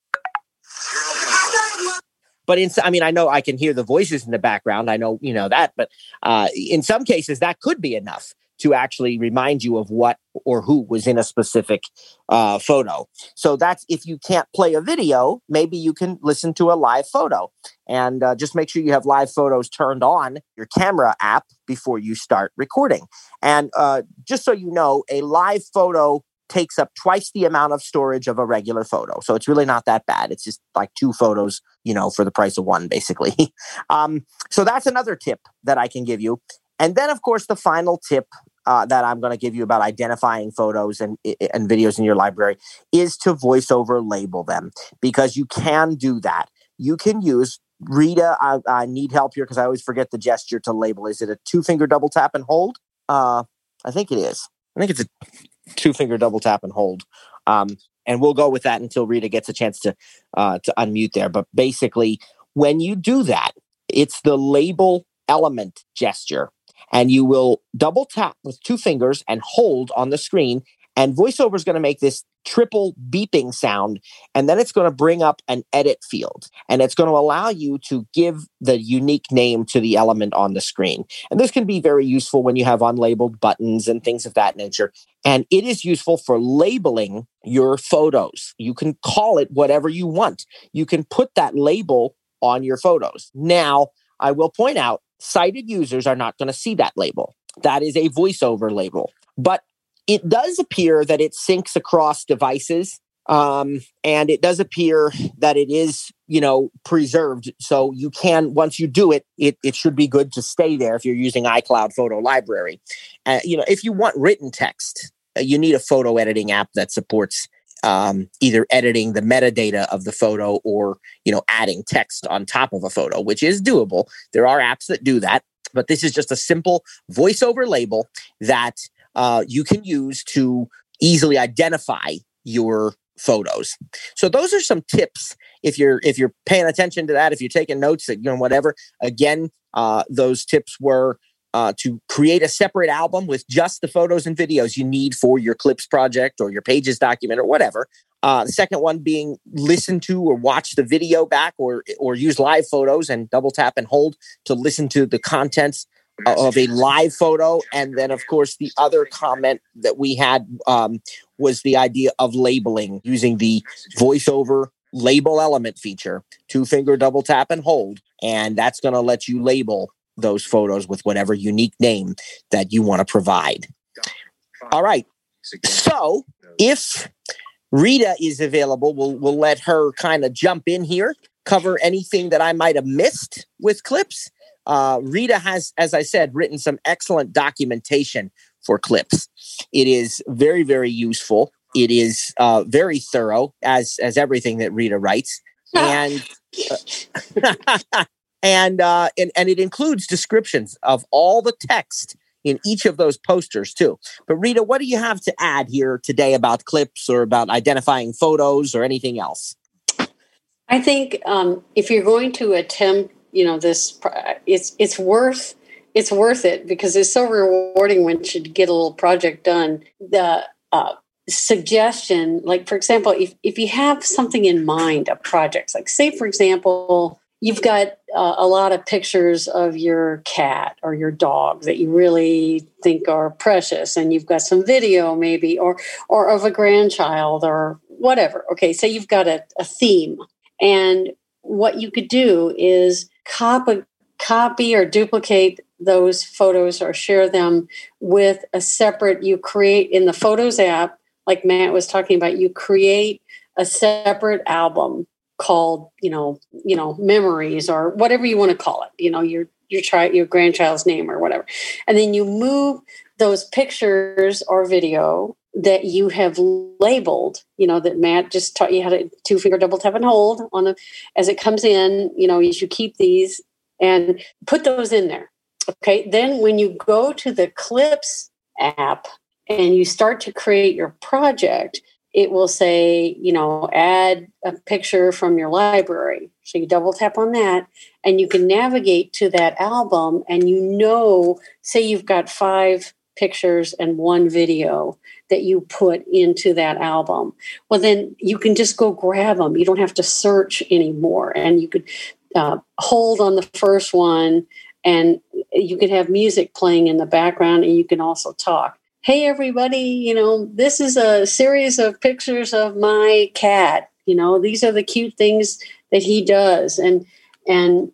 But in, I mean, I know I can hear the voices in the background. I know, you know that, but uh, in some cases, that could be enough to actually remind you of what or who was in a specific uh, photo. So that's if you can't play a video, maybe you can listen to a live photo and uh, just make sure you have live photos turned on your camera app before you start recording. And uh, just so you know, a live photo takes up twice the amount of storage of a regular photo. So it's really not that bad. It's just like two photos, you know, for the price of one, basically. um, so that's another tip that I can give you. And then, of course, the final tip uh, that I'm going to give you about identifying photos and, and videos in your library is to voiceover label them because you can do that. You can use Rita. I, I need help here because I always forget the gesture to label. Is it a two finger double tap and hold? Uh, I think it is. I think it's a two finger double tap and hold. Um, and we'll go with that until Rita gets a chance to uh, to unmute there. But basically, when you do that, it's the label element gesture and you will double tap with two fingers and hold on the screen. And VoiceOver is going to make this triple beeping sound, and then it's going to bring up an edit field, and it's going to allow you to give the unique name to the element on the screen. And this can be very useful when you have unlabeled buttons and things of that nature. And it is useful for labeling your photos. You can call it whatever you want. You can put that label on your photos. Now, I will point out sighted users are not going to see that label. That is a voiceover label. But it does appear that it syncs across devices. Um, and it does appear that it is, you know, preserved. So you can, once you do it, it, it should be good to stay there if you're using iCloud Photo Library. Uh, you know, if you want written text, uh, you need a photo editing app that supports um, either editing the metadata of the photo or you know adding text on top of a photo which is doable there are apps that do that but this is just a simple voiceover label that uh, you can use to easily identify your photos so those are some tips if you're if you're paying attention to that if you're taking notes you know whatever again uh, those tips were uh, to create a separate album with just the photos and videos you need for your clips project or your pages document or whatever. Uh, the second one being listen to or watch the video back or or use live photos and double tap and hold to listen to the contents of a live photo. And then, of course, the other comment that we had um, was the idea of labeling using the voiceover label element feature, two finger double tap and hold. And that's going to let you label those photos with whatever unique name that you want to provide. All right. So if Rita is available, we'll we'll let her kind of jump in here, cover anything that I might have missed with clips. Uh, Rita has, as I said, written some excellent documentation for clips. It is very, very useful. It is uh, very thorough, as as everything that Rita writes, and uh, and uh, and and it includes descriptions of all the text in each of those posters too. But Rita, what do you have to add here today about clips or about identifying photos or anything else? I think um, if you're going to attempt, you know, this, it's it's worth it's worth it because it's so rewarding when you get a little project done. The uh, suggestion, like for example, if if you have something in mind, a project, like say for example, you've got uh, a lot of pictures of your cat or your dog that you really think are precious and you've got some video maybe or or of a grandchild or whatever okay so you've got a, a theme and what you could do is copy copy or duplicate those photos or share them with a separate you create in the photos app like matt was talking about you create a separate album called you know you know memories or whatever you want to call it you know your your child your grandchild's name or whatever. And then you move those pictures or video that you have labeled you know that matt just taught you how to two finger double tap and hold on the as it comes in you know as you keep these and put those in there okay then when you go to the clips app and you start to create your project it will say, you know, add a picture from your library. So you double tap on that and you can navigate to that album and you know, say you've got five pictures and one video that you put into that album. Well, then you can just go grab them. You don't have to search anymore. And you could uh, hold on the first one and you could have music playing in the background and you can also talk hey everybody you know this is a series of pictures of my cat you know these are the cute things that he does and and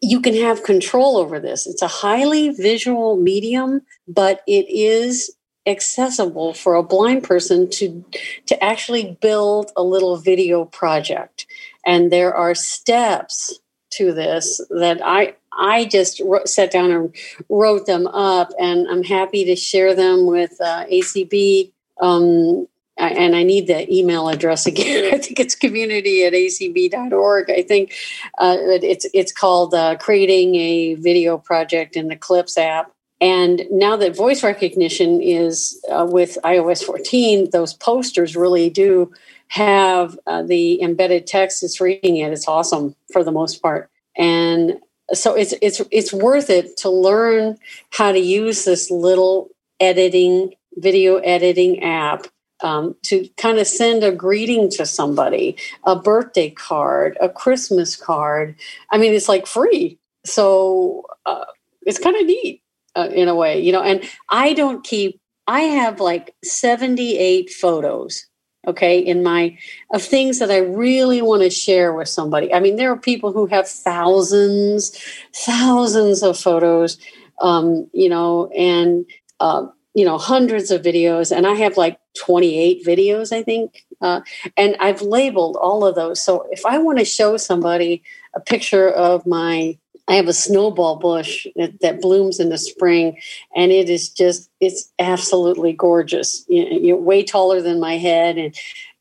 you can have control over this. It's a highly visual medium but it is accessible for a blind person to to actually build a little video project. And there are steps to this that i i just wrote, sat down and wrote them up and i'm happy to share them with uh, acb um, and I need the email address again. I think it's community at acb.org. I think uh, it's it's called uh, creating a video project in the Clips app. And now that voice recognition is uh, with iOS 14, those posters really do have uh, the embedded text that's reading it. It's awesome for the most part. And so it's it's it's worth it to learn how to use this little editing video editing app um, to kind of send a greeting to somebody, a birthday card, a Christmas card. I mean, it's like free. So uh, it's kind of neat uh, in a way, you know. And I don't keep, I have like 78 photos okay in my of things that i really want to share with somebody i mean there are people who have thousands thousands of photos um, you know and uh, you know hundreds of videos and i have like 28 videos i think uh, and i've labeled all of those. So if i want to show somebody a picture of my i have a snowball bush that, that blooms in the spring and it is just it's absolutely gorgeous. You are way taller than my head and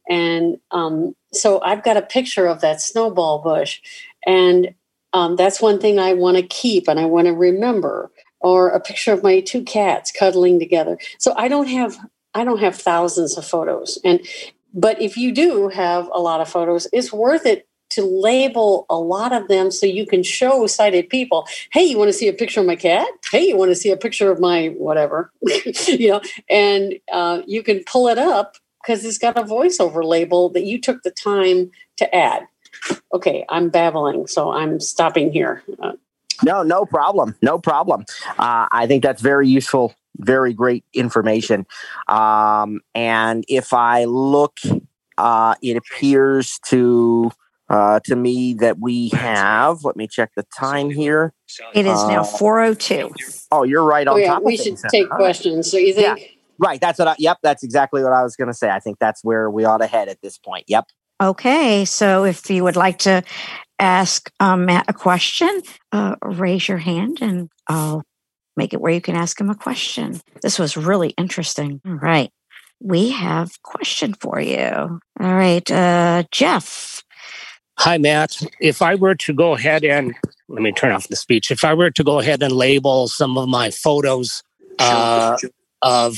and um, so i've got a picture of that snowball bush and um, that's one thing i want to keep and i want to remember or a picture of my two cats cuddling together. So I don't have I don't have thousands of photos. And but if you do have a lot of photos, it's worth it to label a lot of them so you can show sighted people, hey, you want to see a picture of my cat? Hey, you want to see a picture of my whatever, you know, and uh, you can pull it up because it's got a voiceover label that you took the time to add. Okay, I'm babbling, so I'm stopping here. Uh, no, no problem. No problem. Uh, I think that's very useful, very great information. Um, and if I look, uh, it appears to uh, to me that we have. Let me check the time here. It is now uh, four oh two. Oh, you're right on oh, yeah, top. We should take questions. So you think? Yeah. Right. That's what. I, yep. That's exactly what I was going to say. I think that's where we ought to head at this point. Yep. Okay, so if you would like to ask um, Matt a question, uh, raise your hand and I'll make it where you can ask him a question. This was really interesting. All right. We have a question for you. All right. Uh, Jeff. Hi, Matt. If I were to go ahead and let me turn off the speech. If I were to go ahead and label some of my photos uh, of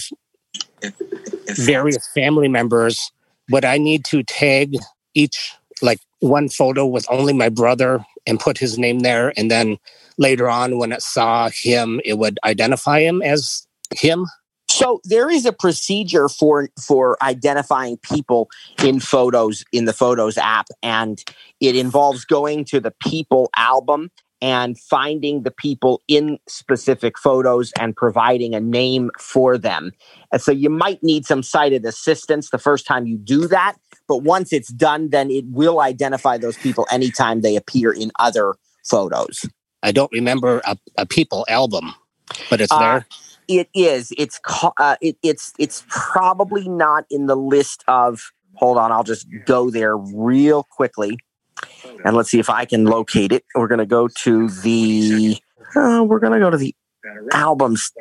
various family members, would I need to tag each like one photo with only my brother and put his name there. And then later on, when it saw him, it would identify him as him. So there is a procedure for for identifying people in photos in the Photos app, and it involves going to the People album and finding the people in specific photos and providing a name for them. And so you might need some sighted assistance the first time you do that, but once it's done, then it will identify those people anytime they appear in other photos. I don't remember a, a people album, but it's uh, there. It is. It's uh, it, it's it's probably not in the list of. Hold on, I'll just go there real quickly, and let's see if I can locate it. We're going to go to the. Uh, we're going to go to the albums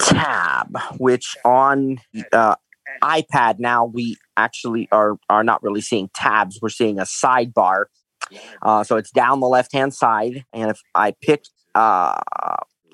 tab, which on uh, iPad now we actually are are not really seeing tabs. We're seeing a sidebar. Uh, so it's down the left hand side, and if I pick, uh,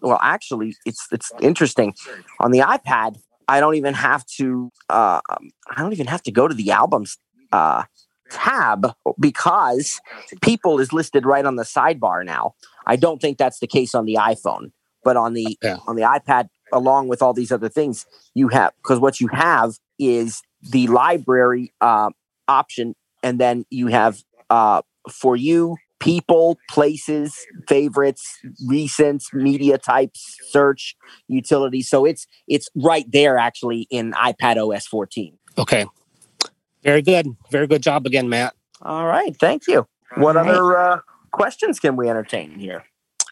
well, actually, it's it's interesting. On the iPad, I don't even have to. Uh, I don't even have to go to the albums uh, tab because people is listed right on the sidebar now. I don't think that's the case on the iPhone, but on the yeah. on the iPad, along with all these other things, you have because what you have is the library uh, option, and then you have uh, for you people, places, favorites, recents, media types, search, utility. So it's it's right there actually in iPad OS 14. Okay. Very good. Very good job again, Matt. All right. Thank you. What right. other uh, questions can we entertain here?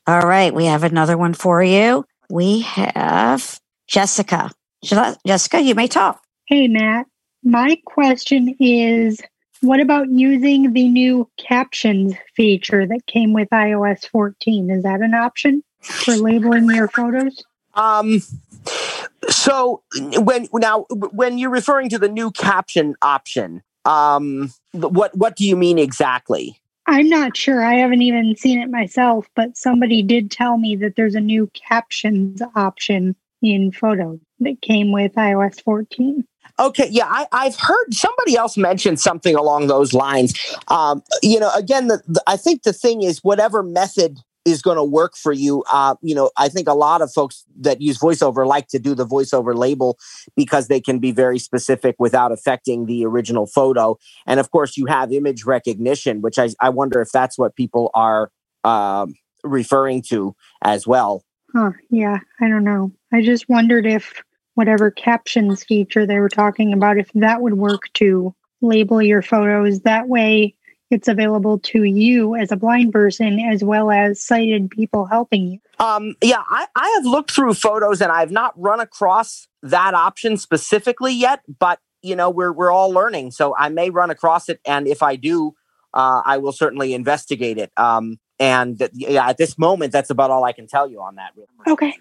All right. We have another one for you. We have Jessica. Jessica, you may talk. Hey, Matt. My question is what about using the new captions feature that came with iOS 14? Is that an option for labeling your photos? Um, so when now when you're referring to the new caption option, um, what what do you mean exactly? I'm not sure. I haven't even seen it myself, but somebody did tell me that there's a new captions option in Photo that came with iOS 14. Okay, yeah, I, I've heard somebody else mention something along those lines. Um, you know, again, the, the, I think the thing is whatever method is going to work for you. Uh, you know, I think a lot of folks that use voiceover like to do the voiceover label because they can be very specific without affecting the original photo. And of course, you have image recognition, which I, I wonder if that's what people are um, referring to as well. Huh, yeah, I don't know. I just wondered if whatever captions feature they were talking about, if that would work to label your photos. That way, it's available to you as a blind person as well as sighted people helping you. Um, yeah, I, I have looked through photos and I've not run across that option specifically yet, but you know, we're we're all learning. So I may run across it, and if I do, uh, I will certainly investigate it. Um, and th- yeah, at this moment, that's about all I can tell you on that. Okay.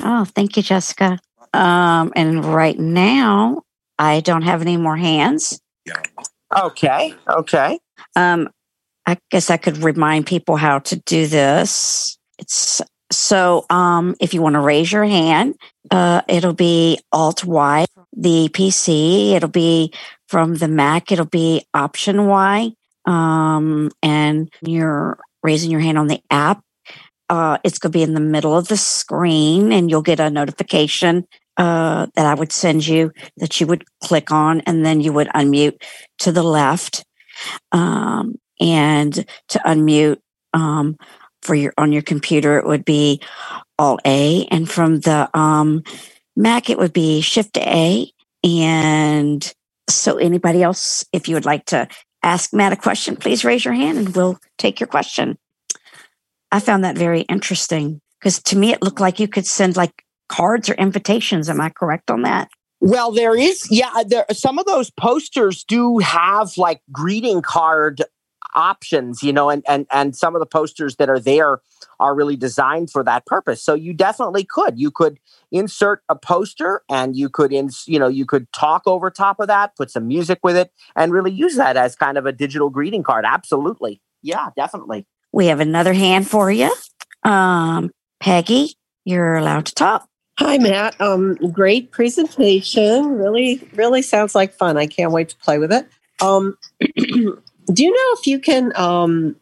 Oh, thank you, Jessica. Um, and right now, I don't have any more hands. Okay. Okay. Um, I guess I could remind people how to do this. It's so um, if you want to raise your hand, uh, it'll be Alt Y. The PC, it'll be from the Mac, it'll be Option Y. Um, and you're raising your hand on the app. Uh, it's going to be in the middle of the screen, and you'll get a notification uh, that I would send you that you would click on, and then you would unmute to the left. Um, and to unmute um, for your on your computer, it would be Alt A, and from the um, Mac, it would be Shift A. And so, anybody else, if you would like to ask Matt a question, please raise your hand, and we'll take your question. I found that very interesting because to me, it looked like you could send like cards or invitations. Am I correct on that? Well, there is, yeah. There some of those posters do have like greeting card options, you know, and and and some of the posters that are there are really designed for that purpose. So you definitely could. You could insert a poster, and you could, ins, you know, you could talk over top of that, put some music with it, and really use that as kind of a digital greeting card. Absolutely, yeah, definitely. We have another hand for you, um, Peggy. You're allowed to talk. Hi, Matt. Um, great presentation. Really, really sounds like fun. I can't wait to play with it. Um, do you know if you can um,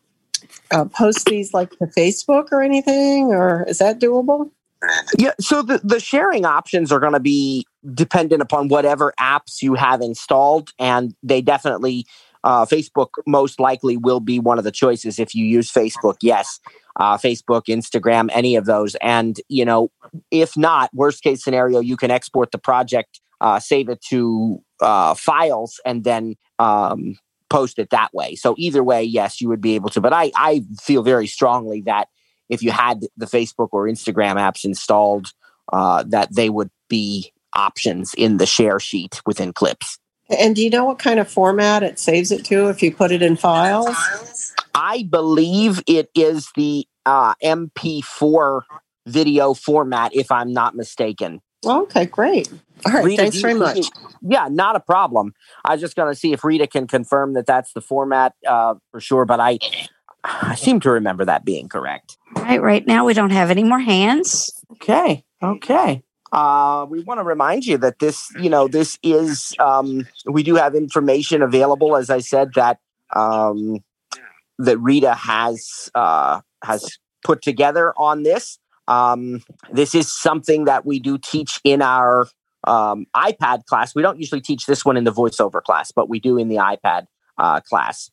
uh, post these like to Facebook or anything, or is that doable? Yeah, so the, the sharing options are going to be dependent upon whatever apps you have installed, and they definitely uh, Facebook most likely will be one of the choices if you use Facebook. Yes, uh, Facebook, Instagram, any of those. And, you know, if not, worst case scenario, you can export the project, uh, save it to uh, files, and then um, post it that way. So either way, yes, you would be able to. But I, I feel very strongly that if you had the Facebook or Instagram apps installed, uh, that they would be options in the share sheet within Clips. And do you know what kind of format it saves it to if you put it in files? I believe it is the uh, MP4 video format, if I'm not mistaken. Okay, great. All right, Rita, thanks very you- much. Yeah, not a problem. I was just going to see if Rita can confirm that that's the format uh, for sure, but I, I seem to remember that being correct. All right, right now we don't have any more hands. Okay, okay. Uh, we want to remind you that this, you know, this is, um, we do have information available, as I said, that um, that Rita has uh, has put together on this. Um, this is something that we do teach in our um, iPad class. We don't usually teach this one in the voiceover class, but we do in the iPad uh, class.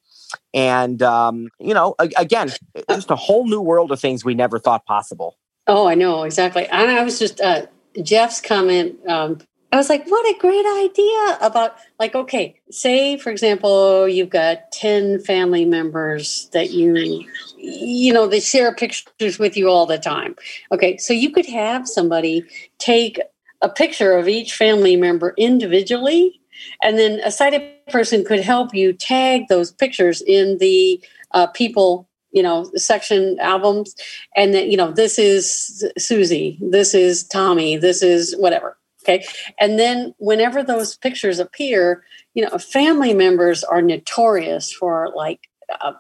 And um, you know, a- again, just a whole new world of things we never thought possible. Oh, I know exactly. And I was just uh, Jeff's comment. Um, I was like, what a great idea about like, okay, say for example, you've got ten family members that you, you know, they share pictures with you all the time. Okay, so you could have somebody take a picture of each family member individually, and then a sighted person could help you tag those pictures in the uh, people you know section albums. And then you know this is susie this is tommy this is whatever okay? And then whenever those pictures appear you know family members are notorious for like uh,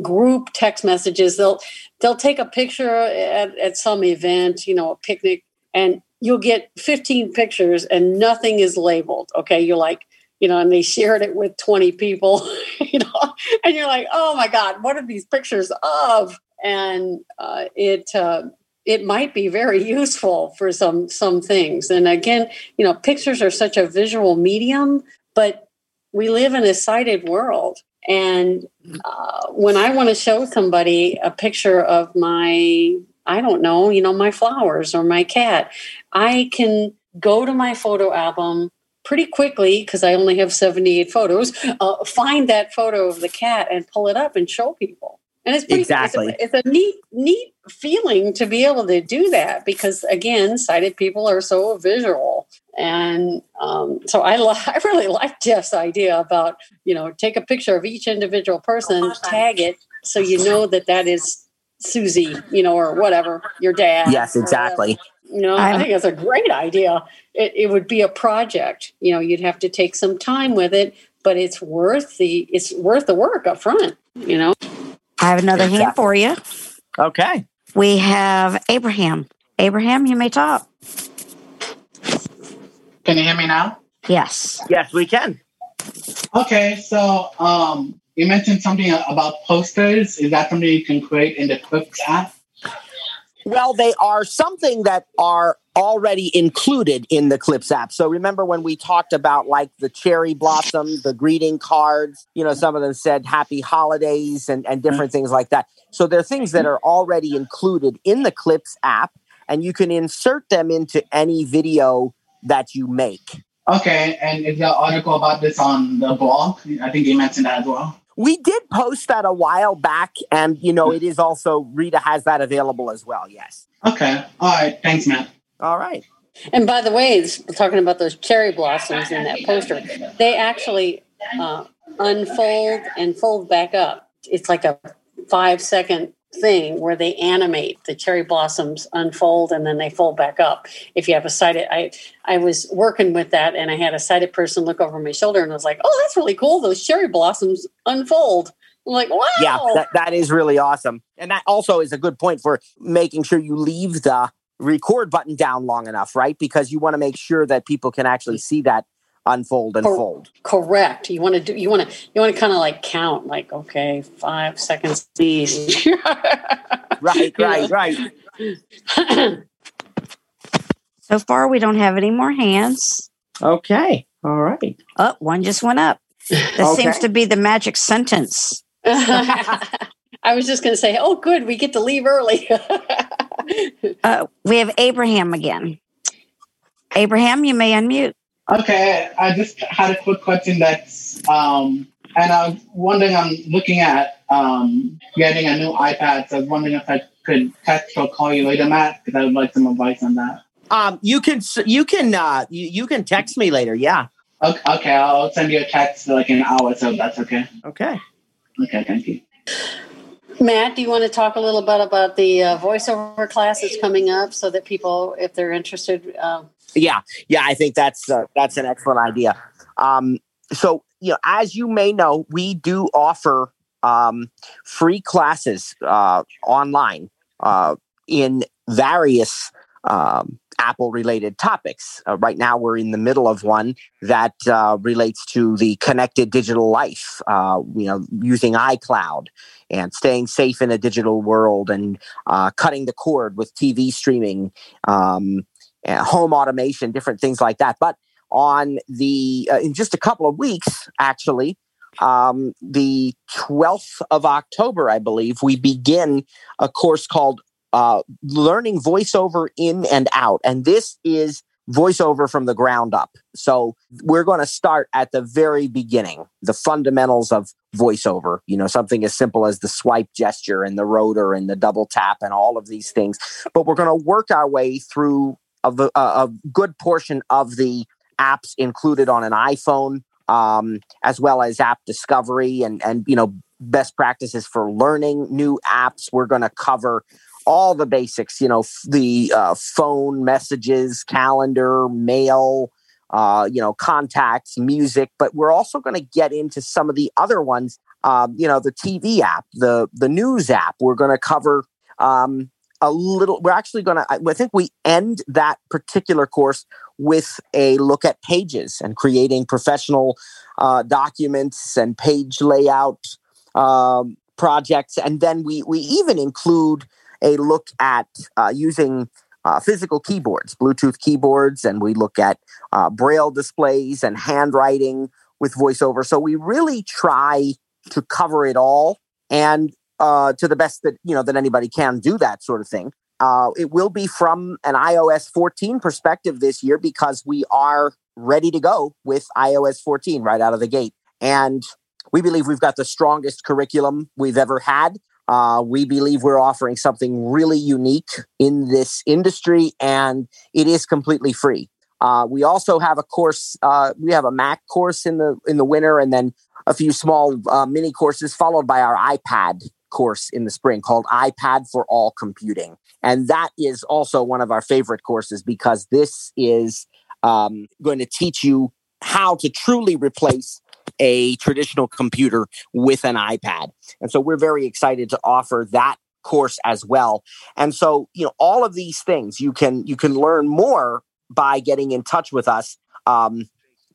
group text messages. They'll they'll take a picture at, at some event you know a picnic and you'll get 15 pictures and nothing is labeled okay? You're like you know, and they shared it with 20 people, you know, and you're like, oh my God, what are these pictures of? And uh, it, uh, it might be very useful for some some things. And again, you know, pictures are such a visual medium, but we live in a sighted world. And uh, when I want to show somebody a picture of my, I don't know, you know, my flowers or my cat, I can go to my photo album pretty quickly because I only have 78 photos, uh, find that photo of the cat and pull it up and show people. And it's pretty, exactly it's a, it's a neat, neat feeling to be able to do that because again, sighted people are so visual. And um, so I, li- I really like Jeff's idea about, you know, take a picture of each individual person, tag it so you know that that is Susie, you know, or whatever, your dad. Yes, exactly. You know, I'm, i think that's a great idea. It, it would be a project. You know, you'd have to take some time with it, but it's worth the it's worth the work up front. You know. I have another exactly. hand for you. Okay. We have Abraham. Abraham, you may talk. Can you hear me now? Yes. Yes, we can. Okay, so um, you mentioned something about posters. Is that something you can create in the Clips app? Well, they are something that are already included in the Clips app. So remember when we talked about like the cherry blossom, the greeting cards, you know, some of them said happy holidays and, and different mm-hmm. things like that. So they're things that are already included in the Clips app, and you can insert them into any video that you make. Okay, and is the article about this on the blog? I think you mentioned that as well. We did post that a while back, and you know, it is also Rita has that available as well. Yes. Okay. All right. Thanks, Matt. All right. And by the way, talking about those cherry blossoms in that poster, they actually uh, unfold and fold back up. It's like a five second thing where they animate the cherry blossoms unfold and then they fold back up. If you have a sighted, I I was working with that and I had a sighted person look over my shoulder and I was like, "Oh, that's really cool. Those cherry blossoms unfold." I'm like, wow. Yeah, that, that is really awesome. And that also is a good point for making sure you leave the record button down long enough, right? Because you want to make sure that people can actually see that unfold and Cor- fold. Correct. You want to do. You want to. You want to kind of like count. Like okay, five seconds, please. right. Right. Right. so far, we don't have any more hands. Okay. All right. Oh, one just went up. That okay. seems to be the magic sentence. I was just going to say, oh, good, we get to leave early. uh, we have Abraham again. Abraham, you may unmute. Okay, I just had a quick question that's, um, and I was wondering, I'm looking at um, getting a new iPad, so I was wondering if I could text or call you later, Matt, because I would like some advice on that. Um, you can you can uh, you, you can text me later. Yeah. Okay, okay, I'll send you a text like an hour, so that's okay. Okay. Okay, thank you. Matt, do you want to talk a little bit about the uh, voiceover class that's coming up, so that people, if they're interested, uh, yeah, yeah, I think that's uh, that's an excellent idea. Um, so, you know, as you may know, we do offer um, free classes uh, online uh, in various um, Apple related topics. Uh, right now, we're in the middle of one that uh, relates to the connected digital life, uh, you know, using iCloud and staying safe in a digital world and uh, cutting the cord with TV streaming. Um, uh, home automation, different things like that. But on the uh, in just a couple of weeks, actually, um, the 12th of October, I believe, we begin a course called uh, Learning Voiceover In and Out. And this is voiceover from the ground up. So we're going to start at the very beginning, the fundamentals of voiceover, you know, something as simple as the swipe gesture and the rotor and the double tap and all of these things. But we're going to work our way through a, a, a good portion of the apps included on an iPhone, um, as well as app discovery and and you know best practices for learning new apps. We're going to cover all the basics. You know, f- the uh, phone messages, calendar, mail. Uh, you know, contacts, music, but we're also going to get into some of the other ones. Um, you know, the TV app, the the news app. We're going to cover um, a little. We're actually going to. I think we end that particular course with a look at pages and creating professional uh, documents and page layout um, projects, and then we we even include a look at uh, using uh, physical keyboards, Bluetooth keyboards, and we look at uh, braille displays and handwriting with voiceover. So we really try to cover it all, and uh, to the best that you know that anybody can do that sort of thing. Uh, it will be from an iOS 14 perspective this year because we are ready to go with iOS 14 right out of the gate, and we believe we've got the strongest curriculum we've ever had. Uh, we believe we're offering something really unique in this industry, and it is completely free. Uh, we also have a course. Uh, we have a Mac course in the in the winter, and then a few small uh, mini courses, followed by our iPad course in the spring called iPad for All Computing, and that is also one of our favorite courses because this is um, going to teach you how to truly replace a traditional computer with an iPad. And so we're very excited to offer that course as well. And so, you know, all of these things you can you can learn more by getting in touch with us. Um,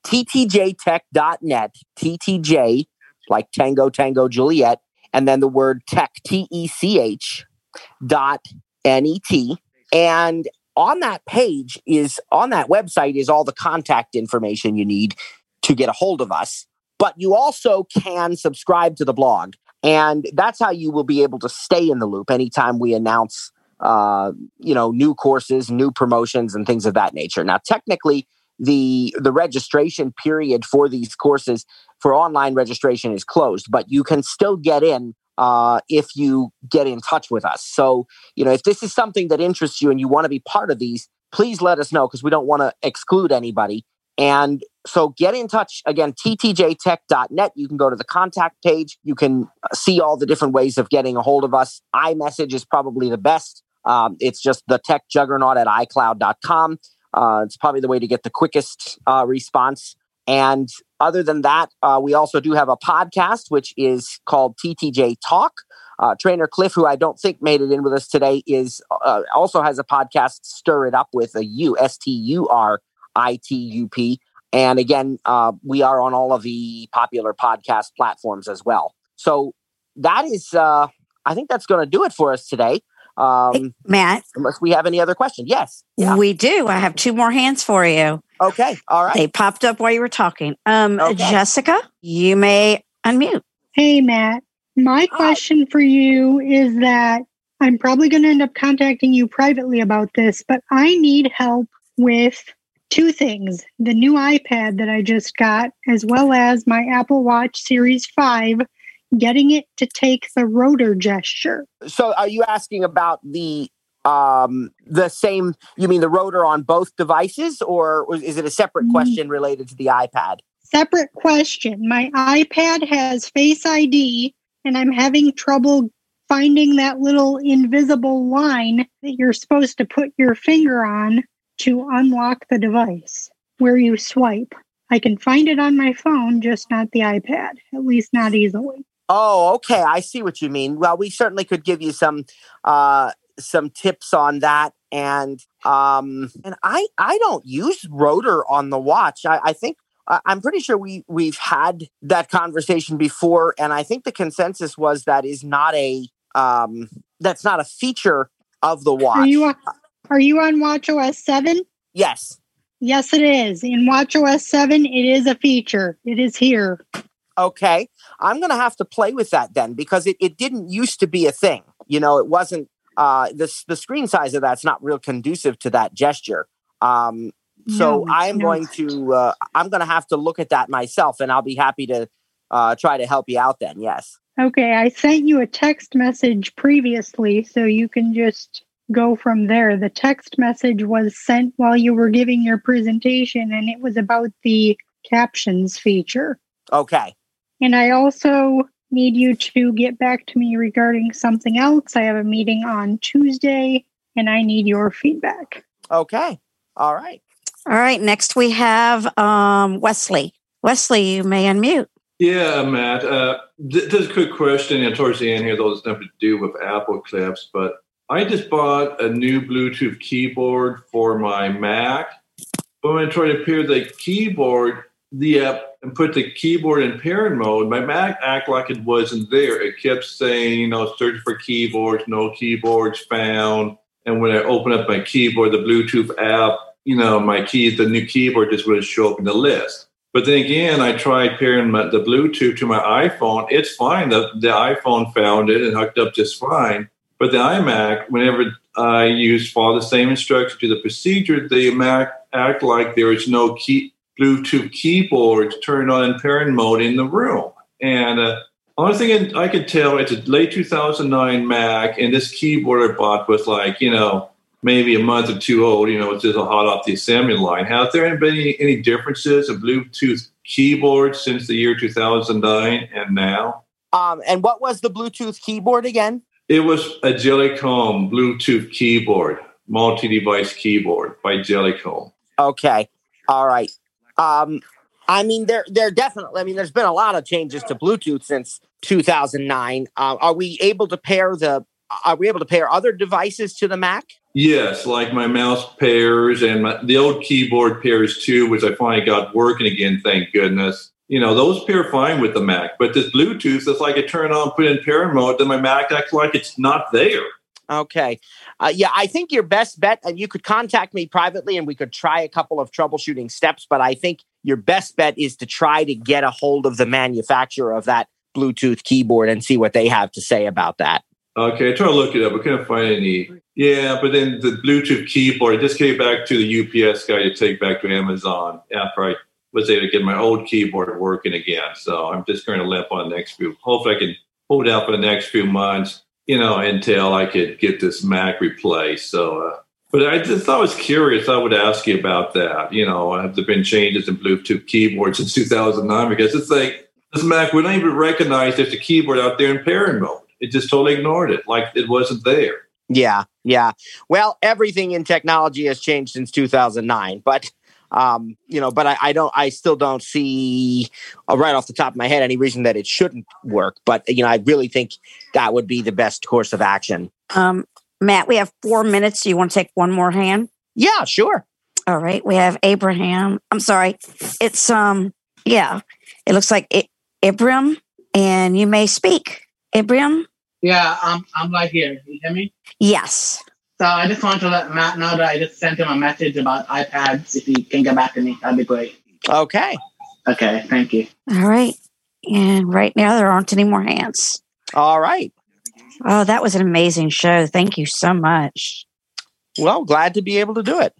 ttjtech.net, TTJ, like Tango, Tango, Juliet, and then the word tech, T E C H dot N E T. And on that page is on that website is all the contact information you need to get a hold of us. But you also can subscribe to the blog. And that's how you will be able to stay in the loop anytime we announce uh, you know, new courses, new promotions, and things of that nature. Now, technically, the the registration period for these courses for online registration is closed, but you can still get in uh, if you get in touch with us. So, you know, if this is something that interests you and you want to be part of these, please let us know because we don't want to exclude anybody. And so get in touch again, ttjtech.net. You can go to the contact page. You can see all the different ways of getting a hold of us. iMessage is probably the best. Um, it's just the tech juggernaut at iCloud.com. Uh, it's probably the way to get the quickest uh, response. And other than that, uh, we also do have a podcast, which is called TTJ Talk. Uh, Trainer Cliff, who I don't think made it in with us today, is uh, also has a podcast, Stur It Up with a U, S T U R I T U P. And again, uh, we are on all of the popular podcast platforms as well. So that is, I think that's going to do it for us today. Um, Matt, unless we have any other questions. Yes. we do. I have two more hands for you. Okay. All right. They popped up while you were talking. Um, Okay. Jessica, you may unmute. Hey, Matt. My question for you is that I'm probably going to end up contacting you privately about this, but I need help with two things the new iPad that I just got, as well as my Apple Watch Series 5, getting it to take the rotor gesture. So are you asking about the um the same you mean the rotor on both devices or is it a separate Mm. question related to the iPad? Separate question My iPad has Face ID, and I'm having trouble finding that little invisible line that you're supposed to put your finger on to unlock the device where you swipe. I can find it on my phone, just not the iPad, at least not easily. Oh, okay. I see what you mean. Well, we certainly could give you some uh some tips on that and um and I I don't use rotor on the watch. I, I think I'm pretty sure we we've had that conversation before and I think the consensus was that is not a um that's not a feature of the watch. Are you on, are you on WatchOS 7? yes. Yes, it is. In WatchOS 7, it is a feature. It is here. Okay. I'm going to have to play with that then because it, it didn't used to be a thing. You know, it wasn't, uh, the, the screen size of that's not real conducive to that gesture. Um, so No, I'm going to, uh, I'm going to have to look at that myself and I'll be happy to uh, try to help you out then. Yes. Okay, I sent you a text message previously, so you can just go from there. The text message was sent while you were giving your presentation, and it was about the captions feature. Okay. And I also need you to get back to me regarding something else. I have a meeting on Tuesday, and I need your feedback. Okay. All right. All right. Next, we have um, Wesley. Wesley, you may unmute. Yeah, Matt. Uh, th- this is a quick question, and towards the end here, those nothing to do with Apple Clips, but I just bought a new Bluetooth keyboard for my Mac. But when I tried to pair the keyboard, the app and put the keyboard in parent mode, my Mac act like it wasn't there. It kept saying, you know, search for keyboards, no keyboards found. And when I open up my keyboard, the Bluetooth app, you know, my keys, the new keyboard just wouldn't show up in the list. But then again, I tried pairing my, the Bluetooth to my iPhone. It's fine. The, the iPhone found it and hooked up just fine. But the iMac, whenever I use follow the same instruction to the procedure, the Mac act like there is no key Bluetooth keyboard turned on in parent mode in the room. And uh, only thing I could tell, it's a late 2009 Mac, and this keyboard I bought was like, you know, maybe a month or two old. You know, it's just a hot off the assembly line. Have there been any, any differences of Bluetooth keyboards since the year 2009 and now? Um, and what was the Bluetooth keyboard again? It was a Jellycomb Bluetooth keyboard, multi-device keyboard by Jellycomb. Okay. All right. Um, I mean, there, there definitely. I mean, there's been a lot of changes to Bluetooth since 2009. Uh, are we able to pair the? Are we able to pair other devices to the Mac? Yes, like my mouse pairs and my, the old keyboard pairs too, which I finally got working again. Thank goodness. You know, those pair fine with the Mac, but this Bluetooth, it's like I turn on, put in parent mode, then my Mac acts like it's not there. Okay. Uh, yeah, I think your best bet, and you could contact me privately and we could try a couple of troubleshooting steps, but I think your best bet is to try to get a hold of the manufacturer of that Bluetooth keyboard and see what they have to say about that. Okay, I try to look it up. I couldn't find any. Yeah, but then the Bluetooth keyboard, just gave back to the UPS guy to take back to Amazon after I was able to get my old keyboard working again. So I'm just going to limp on the next few. Hopefully, I can hold out for the next few months you know, until I could get this Mac replaced. So, uh, but I just thought I was curious. I would ask you about that. You know, have there been changes in Bluetooth keyboards since 2009? Because it's like this Mac wouldn't even recognize there's a keyboard out there in parent mode. It just totally ignored it, like it wasn't there. Yeah, yeah. Well, everything in technology has changed since 2009, but um, you know, but I, I, don't, I still don't see uh, right off the top of my head any reason that it shouldn't work. But you know, I really think that would be the best course of action. Um, Matt, we have four minutes. Do you want to take one more hand? Yeah, sure. All right. We have Abraham. I'm sorry. It's um, yeah. It looks like it, Ibrahim, and you may speak. Ibrahim. Yeah, I'm I'm right here. You hear me? Yes. So I just want to let Matt know that I just sent him a message about iPads. If he can get back to me, that'd be great. Okay. Okay. Thank you. All right. And right now there aren't any more hands. All right. Oh, that was an amazing show. Thank you so much. Well, glad to be able to do it.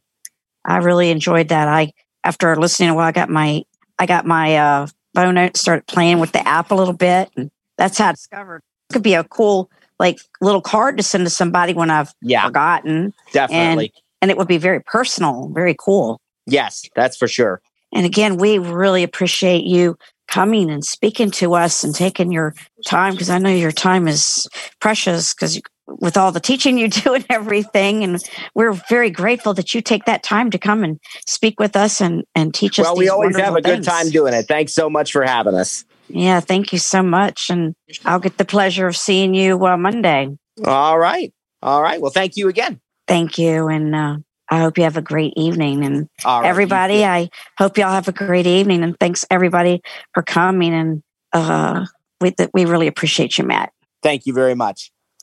I really enjoyed that. I after listening a while, I got my I got my uh phone out, started playing with the app a little bit, and that's how I discovered it could be a cool like little card to send to somebody when I've yeah, forgotten. Definitely. And, and it would be very personal, very cool. Yes, that's for sure. And again, we really appreciate you coming and speaking to us and taking your time because I know your time is precious because with all the teaching you do and everything. And we're very grateful that you take that time to come and speak with us and, and teach us. Well, we always have a things. good time doing it. Thanks so much for having us. Yeah, thank you so much. And I'll get the pleasure of seeing you uh, Monday. All right. All right. Well, thank you again. Thank you. And uh, I hope you have a great evening. And right, everybody, I hope y'all have a great evening. And thanks everybody for coming. And uh, we, we really appreciate you, Matt. Thank you very much.